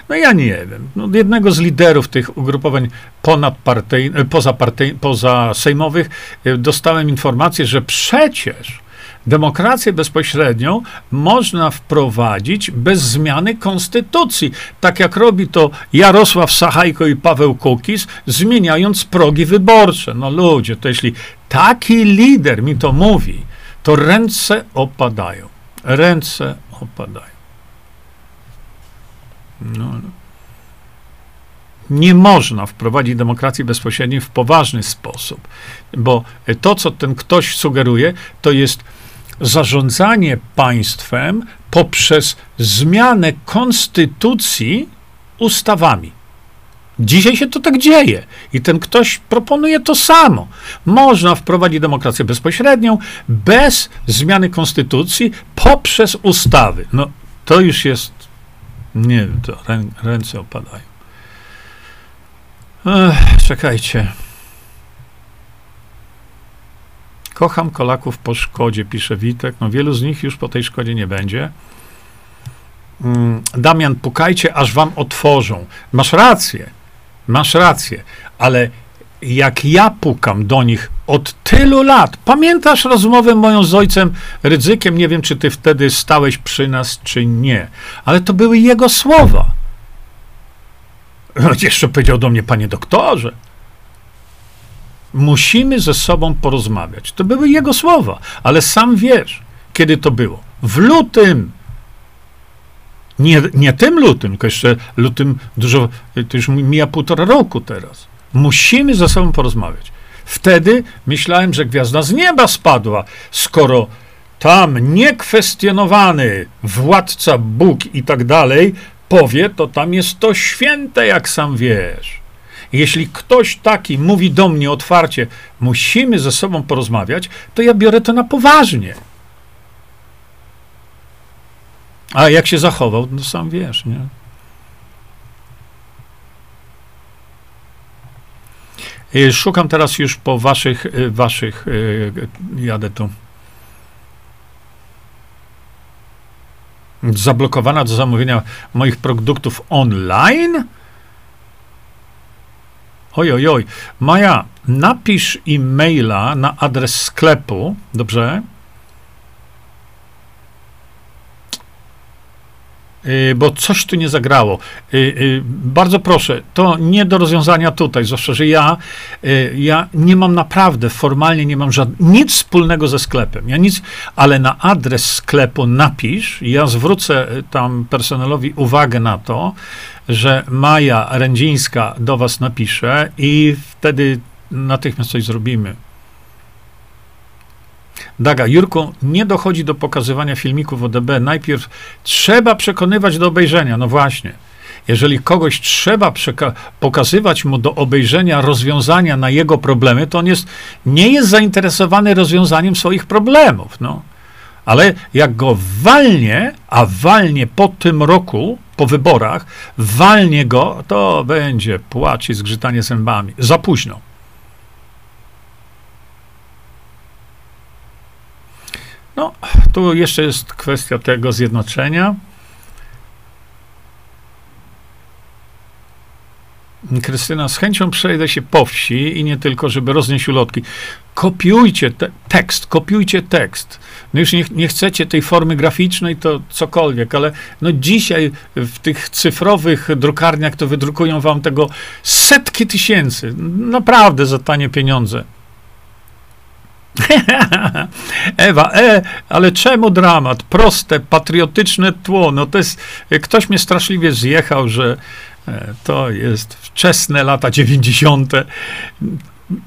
no ja nie wiem, no jednego z liderów tych ugrupowań ponadpartyjnych, poza, partyj, poza sejmowych, e, dostałem informację, że przecież Demokrację bezpośrednią można wprowadzić bez zmiany konstytucji, tak jak robi to Jarosław Sachajko i Paweł Kukiz, zmieniając progi wyborcze. No ludzie, to jeśli taki lider mi to mówi, to ręce opadają. Ręce opadają. No. Nie można wprowadzić demokracji bezpośredniej w poważny sposób, bo to, co ten ktoś sugeruje, to jest zarządzanie państwem poprzez zmianę konstytucji ustawami. Dzisiaj się to tak dzieje i ten ktoś proponuje to samo. Można wprowadzić demokrację bezpośrednią bez zmiany konstytucji poprzez ustawy. No to już jest, nie wiem, to ręce opadają. Ech, czekajcie. Kocham kolaków po szkodzie, pisze Witek. No wielu z nich już po tej szkodzie nie będzie. Mm, Damian, pukajcie, aż wam otworzą. Masz rację, masz rację, ale jak ja pukam do nich od tylu lat, pamiętasz rozmowę moją z ojcem Rydzykiem? Nie wiem, czy ty wtedy stałeś przy nas, czy nie, ale to były jego słowa. *laughs* Jeszcze powiedział do mnie, panie doktorze, Musimy ze sobą porozmawiać. To były jego słowa, ale sam wiesz, kiedy to było. W lutym. Nie, nie tym lutym, tylko jeszcze lutym dużo, to już mija półtora roku teraz. Musimy ze sobą porozmawiać. Wtedy myślałem, że gwiazda z nieba spadła, skoro tam niekwestionowany władca, Bóg i tak dalej powie, to tam jest to święte, jak sam wiesz. Jeśli ktoś taki mówi do mnie otwarcie, musimy ze sobą porozmawiać, to ja biorę to na poważnie. A jak się zachował, no sam wiesz, nie? Y, szukam teraz już po waszych, y, waszych, y, jadę tu. zablokowana do zamówienia moich produktów online? Oj, oj, oj. Maja, napisz e-maila na adres sklepu, dobrze? Bo coś tu nie zagrało. Y, y, bardzo proszę, to nie do rozwiązania tutaj, zwłaszcza, że ja, ja nie mam naprawdę, formalnie nie mam żad... nic wspólnego ze sklepem. Ja nic, ale na adres sklepu napisz, ja zwrócę tam personelowi uwagę na to, że Maja Rędzińska do was napisze i wtedy natychmiast coś zrobimy. Daga, Jurku, nie dochodzi do pokazywania filmików ODB. Najpierw trzeba przekonywać do obejrzenia. No właśnie. Jeżeli kogoś trzeba pokazywać mu do obejrzenia rozwiązania na jego problemy, to on jest, nie jest zainteresowany rozwiązaniem swoich problemów. No. Ale jak go walnie, a walnie po tym roku, po wyborach, walnie go, to będzie płacz i zgrzytanie zębami. Za późno. No, tu jeszcze jest kwestia tego zjednoczenia. Krystyna, z chęcią przejdę się po wsi i nie tylko, żeby roznieść ulotki. Kopiujcie te, tekst, kopiujcie tekst. No już nie, nie, chcecie tej formy graficznej, to cokolwiek, ale no dzisiaj w tych cyfrowych drukarniach to wydrukują wam tego setki tysięcy. Naprawdę za tanie pieniądze. *laughs* Ewa, e, ale czemu dramat? Proste, patriotyczne tło. No to jest, ktoś mnie straszliwie zjechał, że e, to jest wczesne lata 90.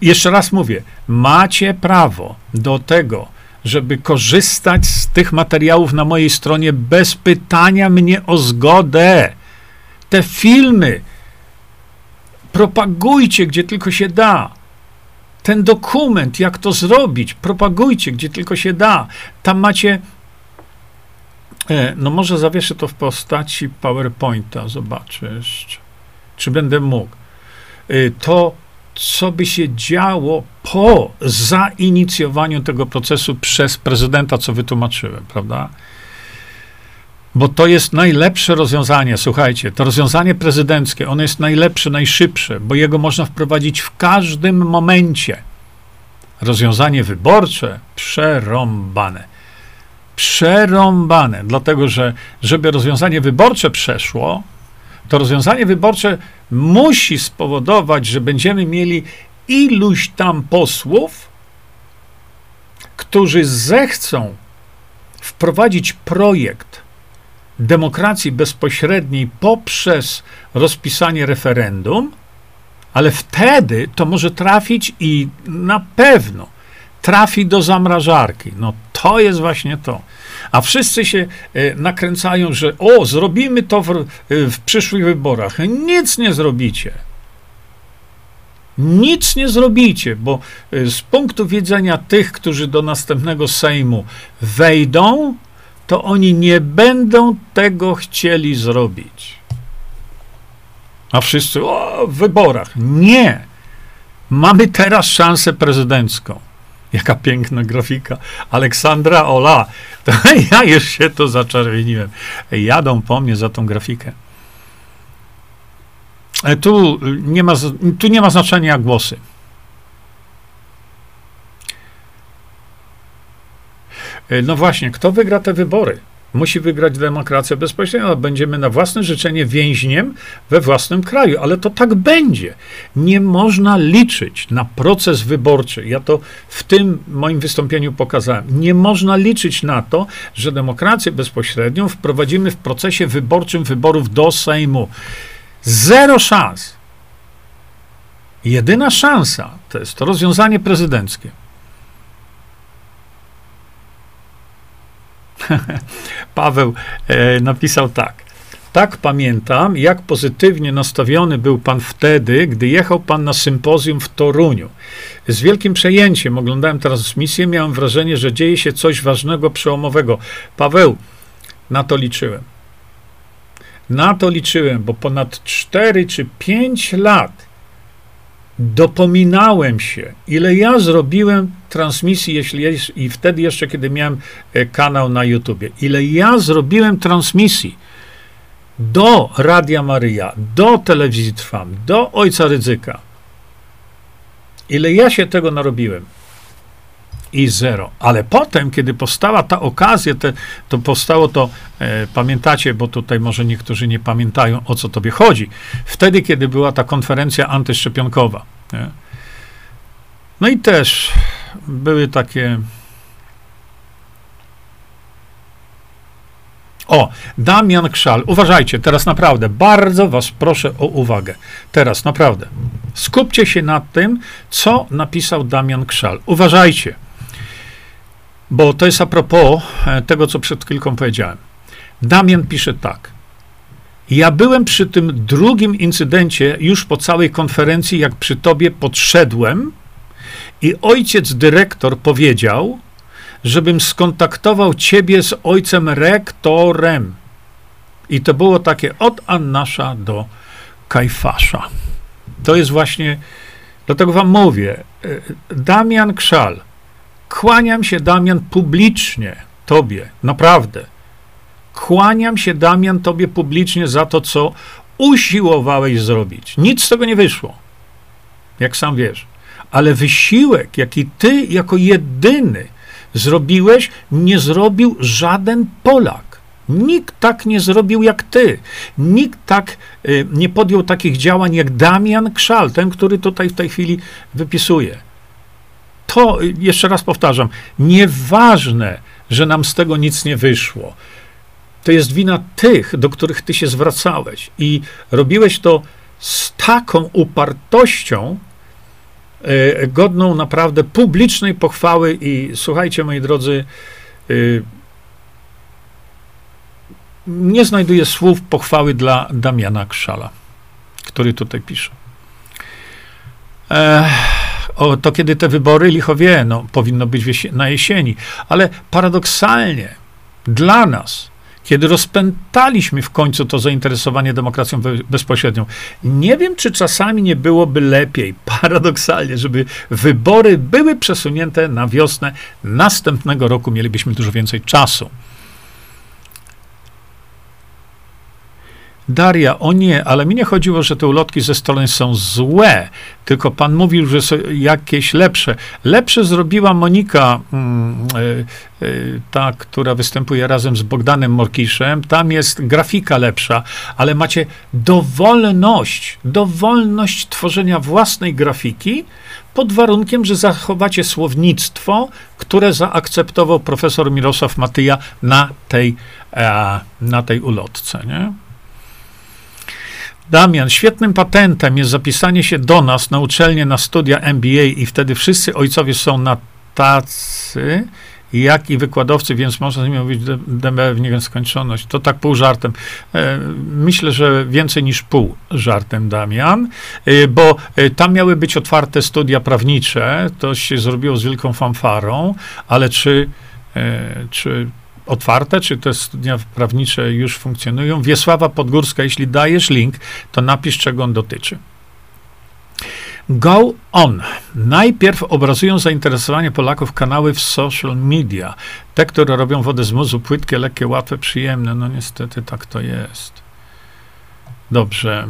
Jeszcze raz mówię, macie prawo do tego, żeby korzystać z tych materiałów na mojej stronie bez pytania mnie o zgodę. Te filmy propagujcie, gdzie tylko się da ten dokument, jak to zrobić, propagujcie, gdzie tylko się da. Tam macie. E, no może zawieszę to w postaci PowerPointa, zobaczysz, czy będę mógł. E, to, co by się działo po zainicjowaniu tego procesu przez prezydenta, co wytłumaczyłem, prawda? Bo to jest najlepsze rozwiązanie, słuchajcie, to rozwiązanie prezydenckie, ono jest najlepsze, najszybsze, bo jego można wprowadzić w każdym momencie. Rozwiązanie wyborcze przerąbane. Przerąbane, dlatego że, żeby rozwiązanie wyborcze przeszło, to rozwiązanie wyborcze musi spowodować, że będziemy mieli iluś tam posłów, którzy zechcą wprowadzić projekt demokracji bezpośredniej poprzez rozpisanie referendum, ale wtedy to może trafić i na pewno trafi do zamrażarki. No to jest właśnie to. A wszyscy się e, nakręcają, że o, zrobimy to w, w przyszłych wyborach. Nic nie zrobicie. Nic nie zrobicie, bo e, z punktu widzenia tych, którzy do następnego Sejmu wejdą, to oni nie będą tego chcieli zrobić. A wszyscy, o, w wyborach. Nie. Mamy teraz szansę prezydencką. Jaka piękna grafika. Aleksandra Ola. *laughs* To ja już się to zaczerwieniłem. Jadą po mnie za tą grafikę. E, tu nie ma, tu nie ma znaczenia głosy. No właśnie, kto wygra te wybory? Musi wygrać demokracja bezpośrednia, będziemy na własne życzenie więźniem we własnym kraju, ale to tak będzie. Nie można liczyć na proces wyborczy. Ja to w tym moim wystąpieniu pokazałem. Nie można liczyć na to, że demokrację bezpośrednią wprowadzimy w procesie wyborczym wyborów do Sejmu. Zero szans. Jedyna szansa to jest to rozwiązanie prezydenckie. *laughs* Paweł e, napisał tak. Tak pamiętam, jak pozytywnie nastawiony był pan wtedy, gdy jechał pan na sympozjum w Toruniu. Z wielkim przejęciem oglądałem transmisję, miałem wrażenie, że dzieje się coś ważnego, przełomowego. Paweł, na to liczyłem. Na to liczyłem, bo ponad 4 czy 5 lat dopominałem się, ile ja zrobiłem transmisji, jeśli jest, i wtedy jeszcze, kiedy miałem e, kanał na YouTubie, ile ja zrobiłem transmisji do Radia Maryja, do Telewizji Trwam, do Ojca Ryzyka. Ile ja się tego narobiłem i zero. Ale potem, kiedy powstała ta okazja, te, to powstało to, e, pamiętacie, bo tutaj może niektórzy nie pamiętają, o co tobie chodzi. Wtedy, kiedy była ta konferencja antyszczepionkowa. Nie? No i też były takie. O, Damian Krzal. Uważajcie, teraz naprawdę, bardzo was proszę o uwagę. Teraz naprawdę. Skupcie się nad tym, co napisał Damian Krzal. Uważajcie. Bo to jest a propos e, tego, co przed chwilką powiedziałem. Damian pisze tak. Ja byłem przy tym drugim incydencie już po całej konferencji, jak przy tobie podszedłem i ojciec dyrektor powiedział, żebym skontaktował ciebie z ojcem rektorem. I to było takie od Annasza do Kajfasza. To jest właśnie, dlatego wam mówię, e, Damian Krzal, Kłaniam się, Damian, publicznie Tobie, naprawdę. Kłaniam się, Damian, Tobie publicznie za to, co usiłowałeś zrobić. Nic z tego nie wyszło, jak sam wiesz. Ale wysiłek, jaki Ty jako jedyny zrobiłeś, nie zrobił żaden Polak. Nikt tak nie zrobił jak ty. Nikt tak y, nie podjął takich działań jak Damian Krzal, ten, który tutaj w tej chwili wypisuje to, jeszcze raz powtarzam, nieważne, że nam z tego nic nie wyszło. To jest wina tych, do których ty się zwracałeś i robiłeś to z taką upartością, e, godną naprawdę publicznej pochwały i słuchajcie, moi drodzy, e, nie znajduję słów pochwały dla Damiana Krzala, który tutaj pisze. Ech o, to kiedy te wybory, licho wie, no, powinno być na jesieni. Ale paradoksalnie dla nas, kiedy rozpętaliśmy w końcu to zainteresowanie demokracją bezpośrednią, nie wiem, czy czasami nie byłoby lepiej, *laughs* paradoksalnie, żeby wybory były przesunięte na wiosnę następnego roku, mielibyśmy dużo więcej czasu. Daria, o nie, ale mi nie chodziło, że te ulotki ze stoleń są złe, tylko pan mówił, że są jakieś lepsze. Lepsze zrobiła Monika, mm, y, y, ta, która występuje razem z Bogdanem Morkiszem. Tam jest grafika lepsza, ale macie dowolność, dowolność tworzenia własnej grafiki, pod warunkiem, że zachowacie słownictwo, które zaakceptował profesor Mirosław Matyja na tej, e, na tej ulotce. Nie? Damian, świetnym patentem jest zapisanie się do nas na uczelnię na studia MBA i wtedy wszyscy ojcowie są na tacy, jak i wykładowcy, więc można z nimi mówić DB w nieskończoność. To tak pół żartem. E, myślę, że więcej niż pół żartem, Damian, e, bo e, tam miały być otwarte studia prawnicze, to się zrobiło z wielką fanfarą, ale czy, czy otwarte, czy te studia prawnicze już funkcjonują. Wiesława Podgórska, jeśli dajesz link, to napisz, czego on dotyczy. Go on. Najpierw obrazują zainteresowanie Polaków kanały w social media. Te, które robią wodę z muzu, płytkie, lekkie, łatwe, przyjemne. No niestety tak to jest. Dobrze.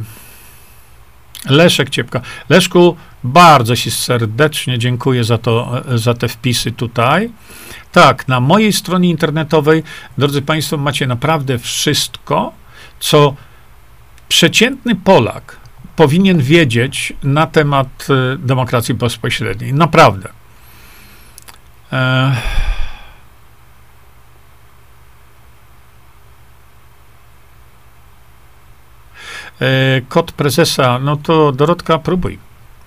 Leszek Ciepka. Leszku, bardzo Ci serdecznie dziękuję za, to, za te wpisy tutaj. Tak, na mojej stronie internetowej, drodzy Państwo, macie naprawdę wszystko, co przeciętny Polak powinien wiedzieć na temat e, demokracji bezpośredniej. Naprawdę. E, kod prezesa, no to Dorotka, próbuj.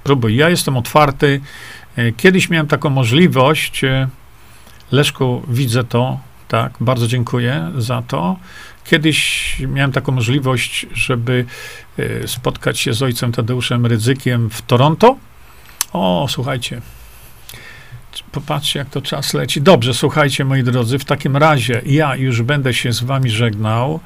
Próbuj. Ja jestem otwarty. Kiedyś miałem taką możliwość. Leszku, widzę to, tak, bardzo dziękuję za to. Kiedyś miałem taką możliwość, żeby e, spotkać się z ojcem Tadeuszem Rydzykiem w Toronto. O, słuchajcie, popatrzcie, jak to czas leci. Dobrze, słuchajcie, moi drodzy, w takim razie ja już będę się z wami żegnał.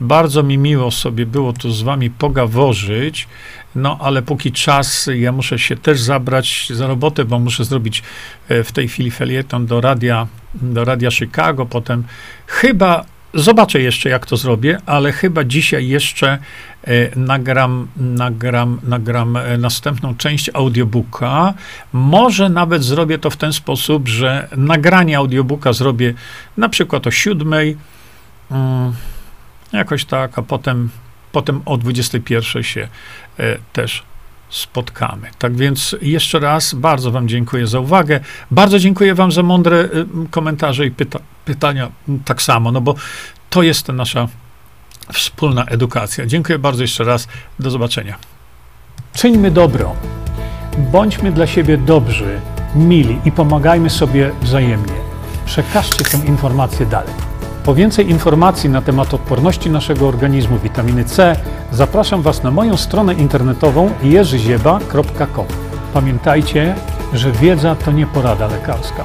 Bardzo mi miło sobie było tu z wami pogaworzyć. No, ale póki czas, ja muszę się też zabrać za robotę, bo muszę zrobić e, w tej chwili felieton do radia, do radia Chicago, potem chyba Zobaczę jeszcze, jak to zrobię, ale chyba dzisiaj jeszcze e, nagram, nagram, nagram e, następną część audiobooka. Może nawet zrobię to w ten sposób, że nagranie audiobooka zrobię na przykład o siódmej, mm, jakoś tak, a potem, potem o 21 się e, też spotkamy. Tak więc jeszcze raz bardzo Wam dziękuję za uwagę. Bardzo dziękuję Wam za mądre komentarze i pyta pytania tak samo, no bo to jest nasza wspólna edukacja. Dziękuję bardzo jeszcze raz. Do zobaczenia. Czyńmy dobro. Bądźmy dla siebie dobrzy, mili i pomagajmy sobie wzajemnie. Przekażcie tę informację dalej. Po więcej informacji na temat odporności naszego organizmu witaminy C zapraszam Was na moją stronę internetową jerzyzieba.com. Pamiętajcie, że wiedza to nie porada lekarska.